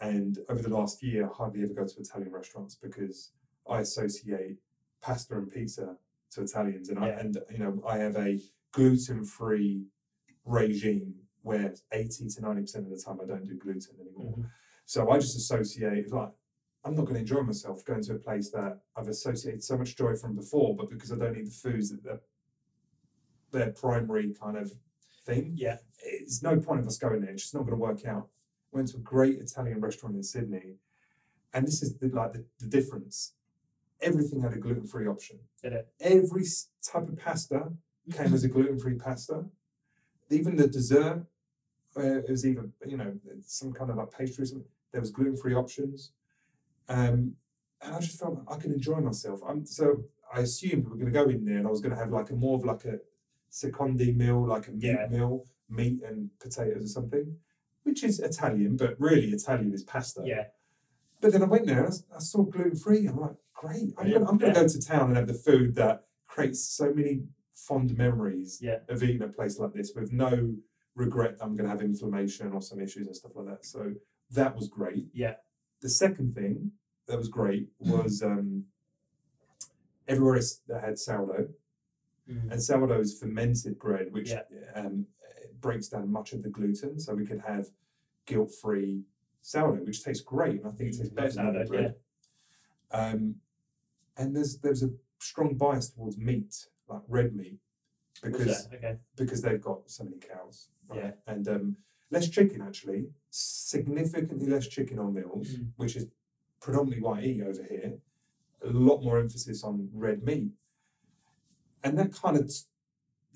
and over the last year, I hardly ever go to Italian restaurants because I associate pasta and pizza to Italians, and I and you know I have a gluten-free regime where eighty to ninety percent of the time I don't do gluten anymore. Mhm. So I just associate like I'm not going to enjoy myself going to a place that I've associated so much joy from before, but because I don't eat the foods that they're their primary kind of thing, Yeah, it's no point of us going there. It's just not going to work out. Went to a great Italian restaurant in Sydney, and this is the, like the, the difference. Everything had a gluten free option. Did it? Every type of pasta came as a gluten free pasta. Even the dessert, uh, it was either you know some kind of like pastry. or something, There was gluten free options, um, and I just felt like I could enjoy myself. I'm so I assumed we were going to go in there and I was going to have like a more of like a secondi meal, like a meat Yeah. meal, meat and potatoes or something, which is Italian, but really Italian is pasta. yeah, But then I went there and I saw gluten free. I'm like, great. I'm Yeah, going to yeah. go to town and have the food that creates so many fond memories Yeah. of eating a place like this with no regret that I'm going to have inflammation or some issues and stuff like that. So that was great. Yeah. The second thing that was great was um, everywhere that had sourdough. Mm. And sourdough is fermented bread, which Yeah. um, breaks down much of the gluten. So we could have guilt free sourdough, which tastes great. And I think it tastes Mm, better than bread. Um, and there's there's a strong bias towards meat, like red meat, because okay, because they've got so many cows. right? Yeah. And um, less chicken actually, significantly less chicken on meals, Mhm. which is predominantly what I eat over here. A lot more emphasis on red meat, and that kind of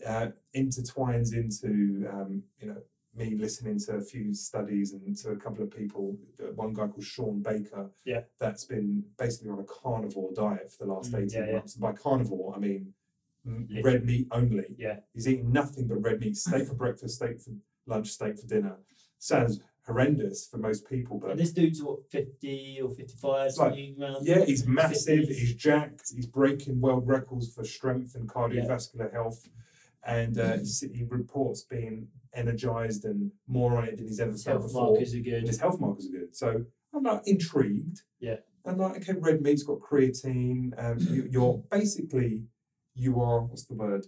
uh, intertwines into um, you know me listening to a few studies and to a couple of people. uh, One guy called Shawn Baker, Yeah. that's been basically on a carnivore diet for the last Mm, eighteen yeah, yeah. months. By carnivore, I mean Literally. red meat only. yeah, He's eating nothing but red meat. Steak for breakfast, steak for lunch, steak for dinner. Sounds horrendous for most people, but and this dude's what fifty or fifty-five, It's like- around yeah, he's massive. 50s. He's jacked. He's breaking world records for strength and cardiovascular health, and uh, he reports being energized and more on it than he's ever His felt health before. markers are good. his health markers are good. So I'm like intrigued. Yeah. I'm like, okay, red meat's got creatine. Um, you, you're basically, you are, what's the word?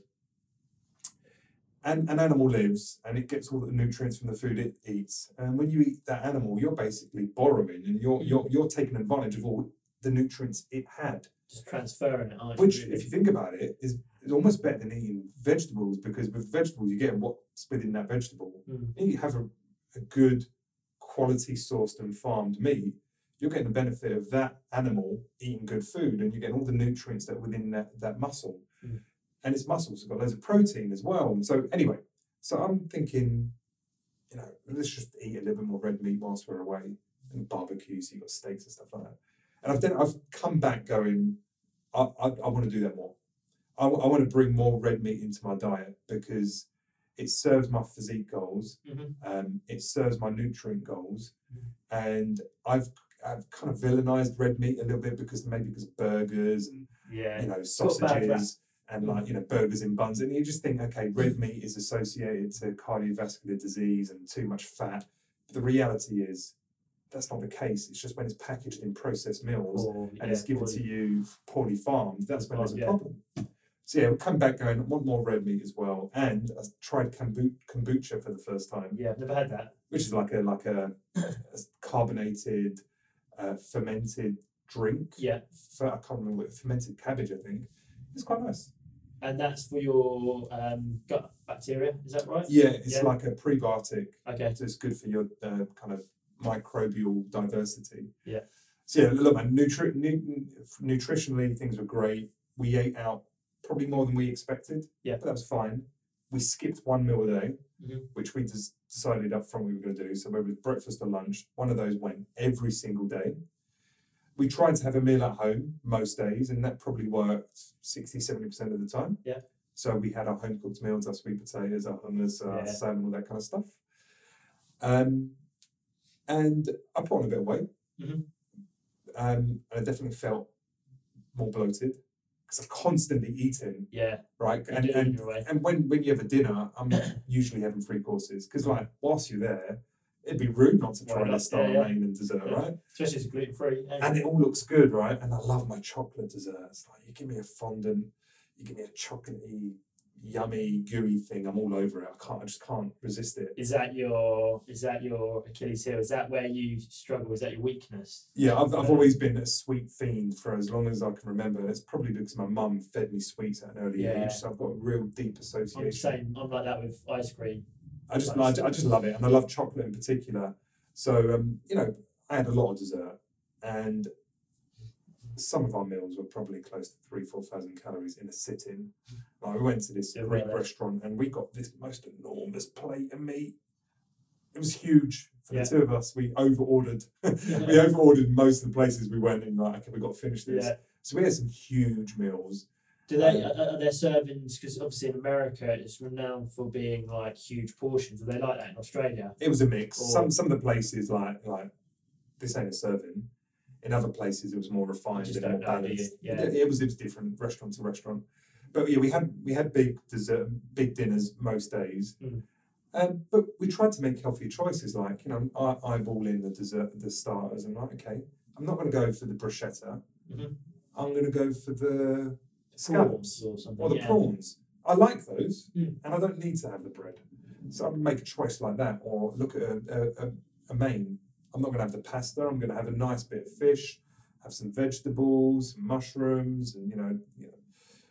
An, an animal lives and it gets all the nutrients from the food it eats. And when you eat that animal, you're basically borrowing and you're, you're, you're taking advantage of all the nutrients it had. Just transferring it? Which, really? if you think about it, is, is almost better than eating vegetables because with vegetables, you get what's within that vegetable Mm. you have a, a good quality sourced and farmed meat, you're getting the benefit of that animal eating good food and you're getting all the nutrients that are within that, that muscle. Mm. And it's muscles. It's got loads of protein as well. So anyway, so I'm thinking, you know, let's just eat a little bit more red meat whilst we're away and barbecues. So you got steaks and stuff like that. And I've then I've come back going, I I, I want to do that more. I, I want to bring more red meat into my diet because it serves my physique goals. Mhm. Um, it serves my nutrient goals, Mhm. and I've I've kind of villainized red meat a little bit because maybe because burgers and Yeah. you know got a bad rap. sausages and like you know burgers in buns, and you just think okay, red meat is associated to cardiovascular disease and too much fat. But the reality is that's not the case. It's just when it's packaged in processed meals and yeah, it's given or- to you poorly farmed, that's when there's a Yeah. problem. So yeah, we'll come back going, I want more red meat as well. And I tried kombu- kombucha for the first time, Yeah, I've never had that. which is like a like a, a carbonated, uh, fermented drink. Yeah. For, I can't remember what fermented cabbage. I think it's quite nice. And that's for your um, gut bacteria, is that right? Yeah, it's Yeah. like a prebiotic. Okay. So it's good for your uh, kind of microbial diversity. Yeah. So yeah, look, man, nutri- nu- nutritionally things were great. We ate out probably more than we expected. Yeah. But that was fine. We skipped one meal a day, Mhm. which we just decided up front we were going to do. So whether it was breakfast or lunch, one of those went every single day. We tried to have a meal at home most days, and that probably worked 60, 70% of the time. Yeah. So we had our home cooked meals, our sweet potatoes, our hummus, our Yeah. salmon, all that kind of stuff. Um, and I put on a bit of weight. Mhm. Um, and I definitely felt more bloated because I'm constantly eating, Yeah. right? And, and, and when, when you have a dinner, I'm usually having three courses because, like, whilst you're there, it'd be rude not to try not? the star Yeah, yeah. main and dessert, Yeah. right? Especially it's gluten free. And it all looks good, right? And I love my chocolate desserts. Like, you give me a fondant, you give me a chocolatey, yummy, gooey thing. I'm all over it. I can't. I just can't resist it. Is that your is that your Achilles heel? Is that where you struggle? Is that your weakness? Yeah, I've, I've always been a sweet fiend for as long as I can remember. And it's probably because my mum fed me sweets at an early age, so I've got a real deep I'm association. the same. I'm like that with ice cream. I just, I, I just love it, and I love chocolate in particular. So, um, you know, I had a lot of dessert, and some of our meals were probably close to three, four thousand calories in a sitting. Like we went to this Yeah, Greek really? restaurant, and we got this most enormous plate of meat. It was huge for Yeah. the two of us. We over ordered. we over ordered most of the places we went in. Like, okay, we got to finish this. Yeah. So we had some huge meals. Do they are, are their servings? Because obviously in America it's renowned for being like huge portions. Do they like that in Australia? It was a mix. Or- Some some of the places like like this ain't a serving. In other places, it was more refined and more know, balanced. Yeah. It, it was it was different restaurant to restaurant. But yeah, we had we had big dessert, big dinners most days. Mm. Um, but we tried to make healthy choices, like you know, I eyeball in the dessert, the starters, and like, okay, I'm not going to go for the bruschetta. Mhm. I'm going to go for the scallops or something. or the yeah. prawns. I like those, Mm. and I don't need to have the bread. So I would make a choice like that, or look at a, a, a, main. I'm not going to have the pasta. I'm going to have a nice bit of fish, have some vegetables, mushrooms, and you know, you know,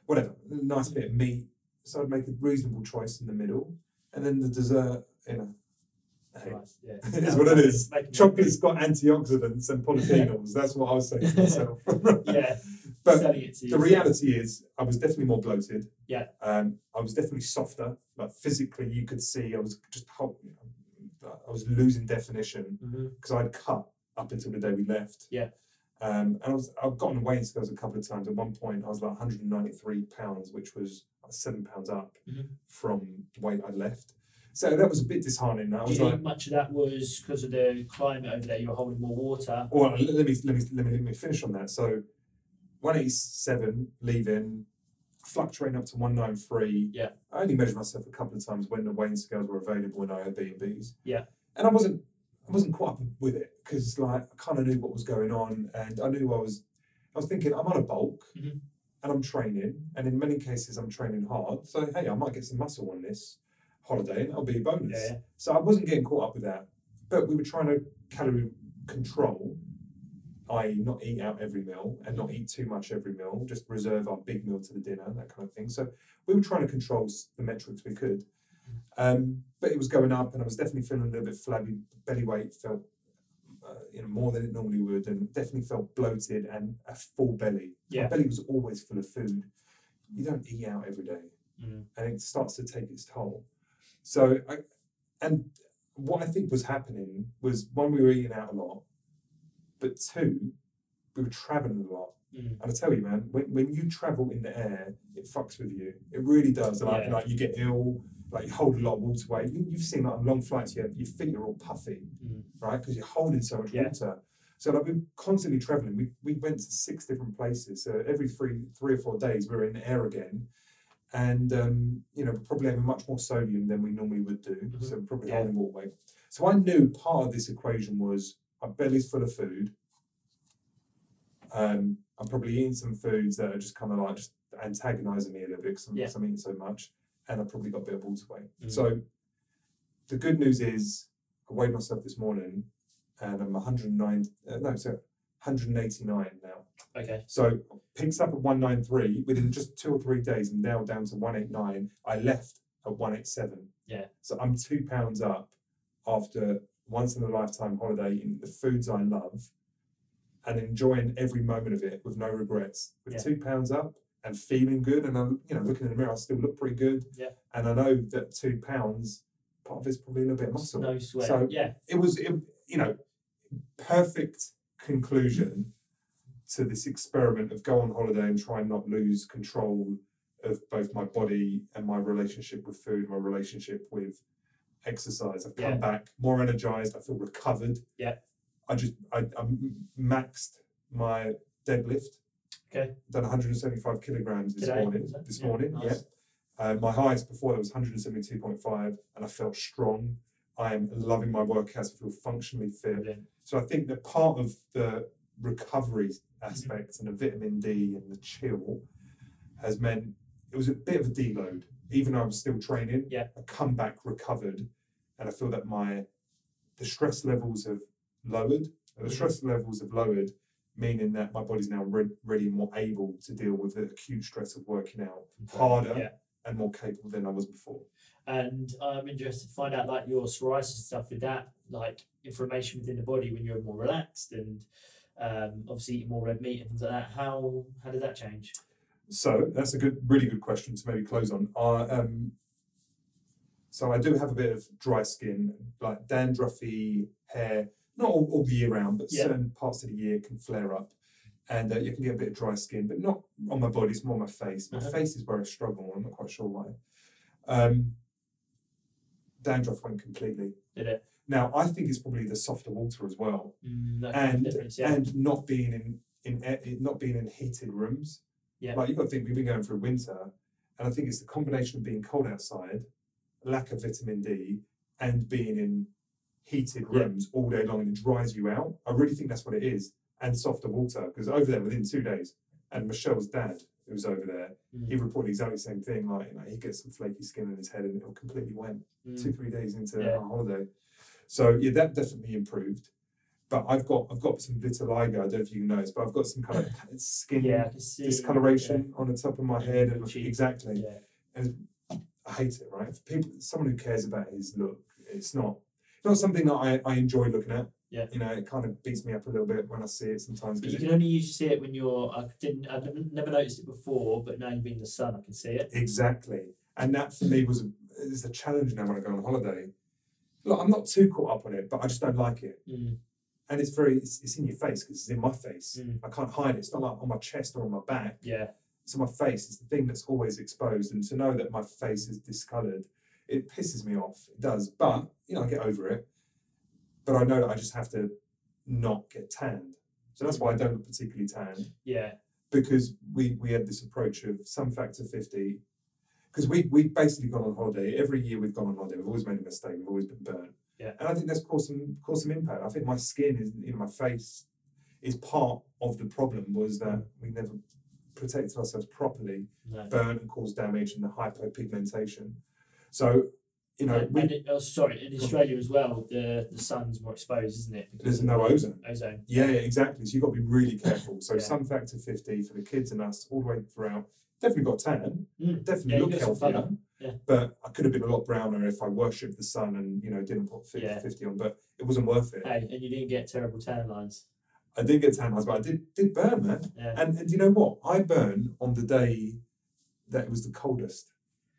whatever, a nice bit of meat. So I'd make a reasonable choice in the middle, and then the dessert, you know. Hey, Right, yeah. it is what it is. Chocolate's got antioxidants and polyphenols. That's what I was saying to myself. Yeah. But selling it to you. the reality is, I was definitely more bloated. Yeah. Um, I was definitely softer. Like physically, you could see I was just whole, I was losing definition because I'd cut up until the day we left. Yeah. Um, and I was I've gotten weight scales a couple of times. At one point, I was like 193 pounds, which was seven pounds up Mhm. from the weight I'd left. So that was a bit disheartening. I Do was you like, think much of that was because of the climate over there? You were holding more water. Well, let me let me let me let me finish on that. So, one eighty seven leaving, fluctuating up to one nine three. Yeah. I only measured myself a couple of times when the weighing scales were available in Airbnbs. Yeah. And I wasn't I wasn't caught up with it because like I kind of knew what was going on and I knew I was I was thinking I'm on a bulk. Mhm. And I'm training, and in many cases I'm training hard. So hey, I might get some muscle on this holiday, and that'll be a bonus. Yeah. So I wasn't getting caught up with that. But we were trying to calorie control, i.e., not eat out every meal and not eat too much every meal, just reserve our big meal to the dinner, that kind of thing. So we were trying to control the metrics we could. Um, but it was going up, and I was definitely feeling a little bit flabby. Belly weight felt, uh, you know, more than it normally would, and definitely felt bloated and a full belly. Yeah. My belly was always full of food. you don't eat out every day, Mm. and it starts to take its toll. So, I, and what I think was happening was one, we were eating out a lot, but two, we were traveling a lot. Mm. And I tell you, man, when, when you travel in the air, it fucks with you. It really does. Like, Yeah. like you get ill, like you hold a lot of water weight. You, you've seen like on long flights, you have, your feet are all puffy, Mm. right? Because you're holding so much Yeah. water. So like we're constantly traveling. We, we went to six different places. So every three three or four days, we were in the air again. And um, you know, probably having much more sodium than we normally would do. Mhm. So probably Yeah. holding water weight. So I knew part of this equation was my belly's full of food. Um, I'm probably eating some foods that are just kind of like just antagonizing me a little bit because I'm, Yeah. I'm eating so much, and I've probably got a bit of water weight. Mm. So the good news is I weighed myself this morning, and I'm 109. Uh, no, sorry. 189 now. Okay. So picks up at 193 within just two or three days. I'm now down to 189. I left at 187. Yeah. So I'm two pounds up after once in a lifetime holiday in the foods I love and enjoying every moment of it with no regrets. With Yeah. two pounds up and feeling good and I'm you know looking in the mirror, I still look pretty good. Yeah. And I know that two pounds, part of it's probably a little bit of muscle No sweat. So- yeah. it was it, you know perfect conclusion to this experiment of go on holiday and try and not lose control of both my body and my relationship with food my relationship with exercise i've come Yeah. back more energized i feel recovered Yeah. i just i, I maxed my deadlift Okay. done 175 kilograms this Today, morning this Yeah, morning nice. yeah uh, my highest before that was 172.5 and i felt strong i am loving my workouts i feel functionally fit Brilliant. so I think that part of the recovery aspect and the vitamin D and the chill has meant it was a bit of a deload. Even though I was still training, Yeah. I come back recovered, and I feel that my the stress levels have lowered. The Mhm. stress levels have lowered, meaning that my body's now re- ready and more able to deal with the acute stress of working out harder Yeah. and more capable than I was before. And I'm interested to find out like your psoriasis stuff with that, like information within the body when you're more relaxed and um, obviously eating more red meat and things like that. How how did that change? So that's a good, really good question to maybe close on. I, um, so I do have a bit of dry skin, like dandruffy hair, not all, all the year round, but Yeah. certain parts of the year can flare up. And uh, you can get a bit of dry skin, but not on my body, it's more my face. My Uh-huh. face is where I struggle. I'm not quite sure why. Um, dandruff went completely. Did it? Now, I think it's probably the softer water as well Mm, that kind of and yeah. and not being in in air- not being in heated rooms. Yeah. Like you've got to think we've been going through winter, and I think it's the combination of being cold outside, lack of vitamin D, and being in heated Yeah. rooms all day long, and it dries you out. I really think that's what it is, and softer water because over there within two days, and Michelle's dad who was over there, he Mm, reported exactly the same thing. Like you know, he gets some flaky skin on his head, and it'll completely went mm. two three days into Yeah. our holiday. So yeah, that definitely improved. But I've got I've got some vitiligo. I don't know if you noticed, but I've got some kind of skin Yeah, I can see discoloration on the top of my head, and Cheek. exactly. Yeah. And I hate it. Right, For people, someone who cares about his look, it's not it's not something that I, I enjoy looking at. Yeah. You know, it kind of beats me up a little bit when I see it sometimes. But you it- can only usually see it when you're. I didn't. I've never, never noticed it before, but now you've been in the sun, I can see it. Exactly. And that for me was a, is a challenge now when I go on holiday. Look, I'm not too caught up on it, but I just don't like it. Mm, And it's very, it's, it's in your face because it's in my face. Mm. I can't hide it. It's not like on my chest or on my back. yeah. It's on my face. It's the thing that's always exposed. And to know that my face is discoloured, it pisses me off. It does. But, you know, I get over it. But I know that I just have to not get tanned. So that's why I don't look particularly tanned. Yeah. because we we had this approach of some factor 50 because we we've basically gone on holiday every year we've gone on holiday we've always made a mistake we've always been burnt Yeah. and i think that's caused some caused some impact i think my skin is you know my face is part of the problem was that we never protected ourselves properly No. burn and cause damage and the hypopigmentation so you know and, we, and it, oh, sorry, in Australia as well, the the sun's more exposed, isn't it? because there's no ozone Ozone. Yeah, yeah, exactly. So you've got to be really careful. So Yeah. sun factor 50 for the kids and us all the way throughout. Definitely got tan. Mm. Definitely Yeah, look healthier. Yeah. But I could have been a lot browner if I worshipped the sun and, you know, didn't put 50, Yeah. 50 on. But it wasn't worth it. Hey, and you didn't get terrible tan lines. I did get tan lines, but I did did burn, man. Yeah. And, and you know what? I burn on the day that it was the coldest.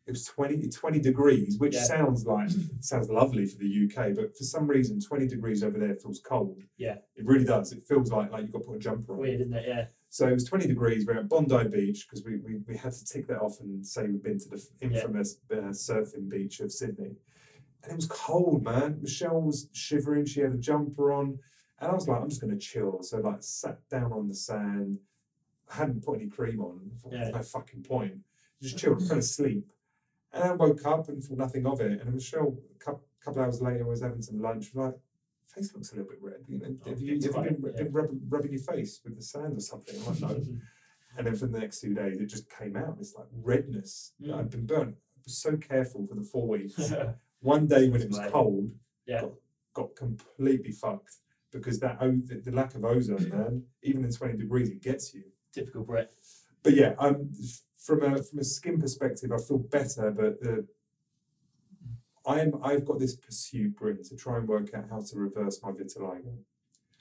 It was 20, 20 degrees, which Yeah. sounds like sounds lovely for the UK, but for some reason, twenty degrees over there feels cold. Yeah. it really does. It feels like like you've got to put a jumper on. Weird, isn't it? Yeah. So it was 20 degrees. We're at Bondi Beach because we, we, we had to tick that off and say we've been to the infamous uh, surfing beach of Sydney. And it was cold, man. Michelle was shivering. She had a jumper on. And I was like, I'm just going to chill. So like sat down on the sand. I hadn't put any cream on. Thought, Yeah. No fucking point. Just chilled, fell asleep. And I woke up and thought nothing of it. And Michelle, a couple, couple hours later, was having some lunch. Like, face looks a little bit red. You know, Oh, have you, have been, yeah. been rubbing, rubbing your face with the sand or something? I'm like, no. And then for the next two days, it just came out. This like redness Mm. I'd been burnt. I was so careful for the four weeks. One day when it was cold, yeah. got, got completely fucked because that the, the lack of ozone, man. Even in twenty degrees, it gets you. Typical Brit. But yeah, um, from a from a skin perspective, I feel better. But the I'm I've got this pursuit, Bryn, to try and work out how to reverse my vitiligo.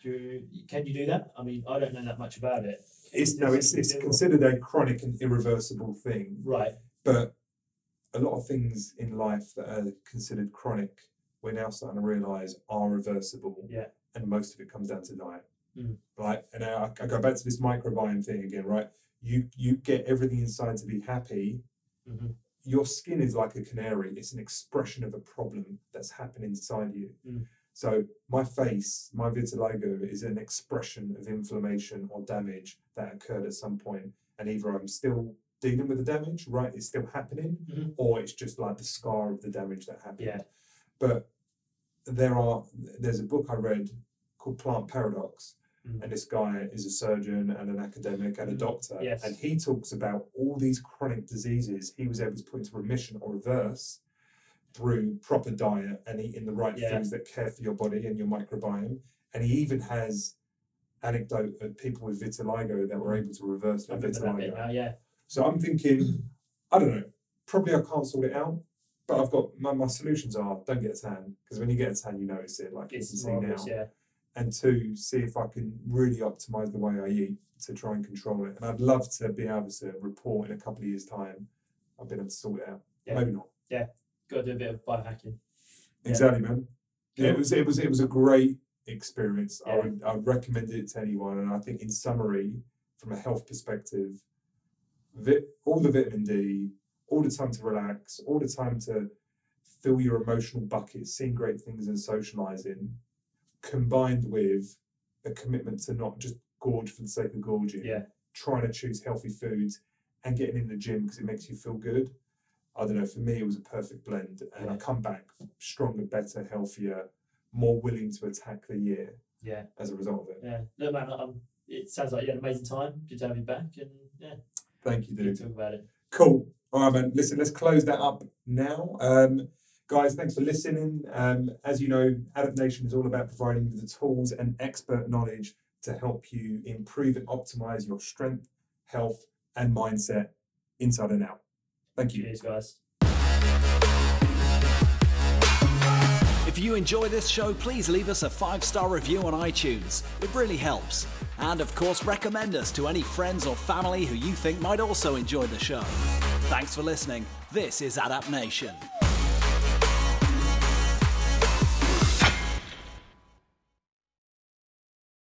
Do you, can you do that? I mean, I don't know that much about it. It's no, it's it's considered a chronic and irreversible thing. Right. But a lot of things in life that are considered chronic, we're now starting to realise are reversible. Yeah. And most of it comes down to diet. Mm. Right. And I, I go back to this microbiome thing again, right? You you get everything inside to be happy. hmm Your skin is like a canary. It's an expression of a problem that's happened inside you. Mm. So my face, my vitiligo is an expression of inflammation or damage that occurred at some point, and either I'm still dealing with the damage, right? It's still happening, Mhm. or it's just like the scar of the damage that happened. Yeah. But there are there's a book I read called Plant Paradox, Mm. and this guy is a surgeon and an academic and a Mhm. doctor, Yes. and he talks about all these chronic diseases he was able to put into remission or reverse through proper diet and eating the right Yeah. foods that care for your body and your microbiome. And he even has anecdote of people with vitiligo that were able to reverse their vitiligo. now, yeah. So I'm thinking, I don't know, probably I can't sort it out, but I've got my, my solutions are don't get a tan because when you get a tan, you notice it, like you can see now. yeah. And two, see if I can really optimize the way I eat to try and control it. And I'd love to be able to report in a couple of years' time I've been able to sort it out. Yeah. Maybe not. Yeah, got to do a bit of biohacking. Yeah. Exactly, man. Yeah, it was it was it was a great experience. I would I would recommend it to anyone. And I think in summary, from a health perspective, vit, all the vitamin D, all the time to relax, all the time to fill your emotional bucket, seeing great things and socializing, combined with a commitment to not just gorge for the sake of gorging, Yeah. trying to choose healthy foods and getting in the gym because it makes you feel good. I don't know, for me, it was a perfect blend. And I come back stronger, better, healthier, more willing to attack the year Yeah. as a result of it. Yeah. No, man, um, it sounds like you had an amazing time. Good to have you back. And yeah, Thank you, good dude. to talk about it. Cool. All right, man. Listen, let's close that up now. Um, guys, thanks for listening. Um, as you know, Adapt Nation is all about providing you the tools and expert knowledge to help you improve and optimize your strength, health, and mindset inside and out. Thank you. Cheers, guys. If you enjoy this show, please leave us a five star review on iTunes. It really helps. And of course, recommend us to any friends or family who you think might also enjoy the show. Thanks for listening. This is Adapt Nation.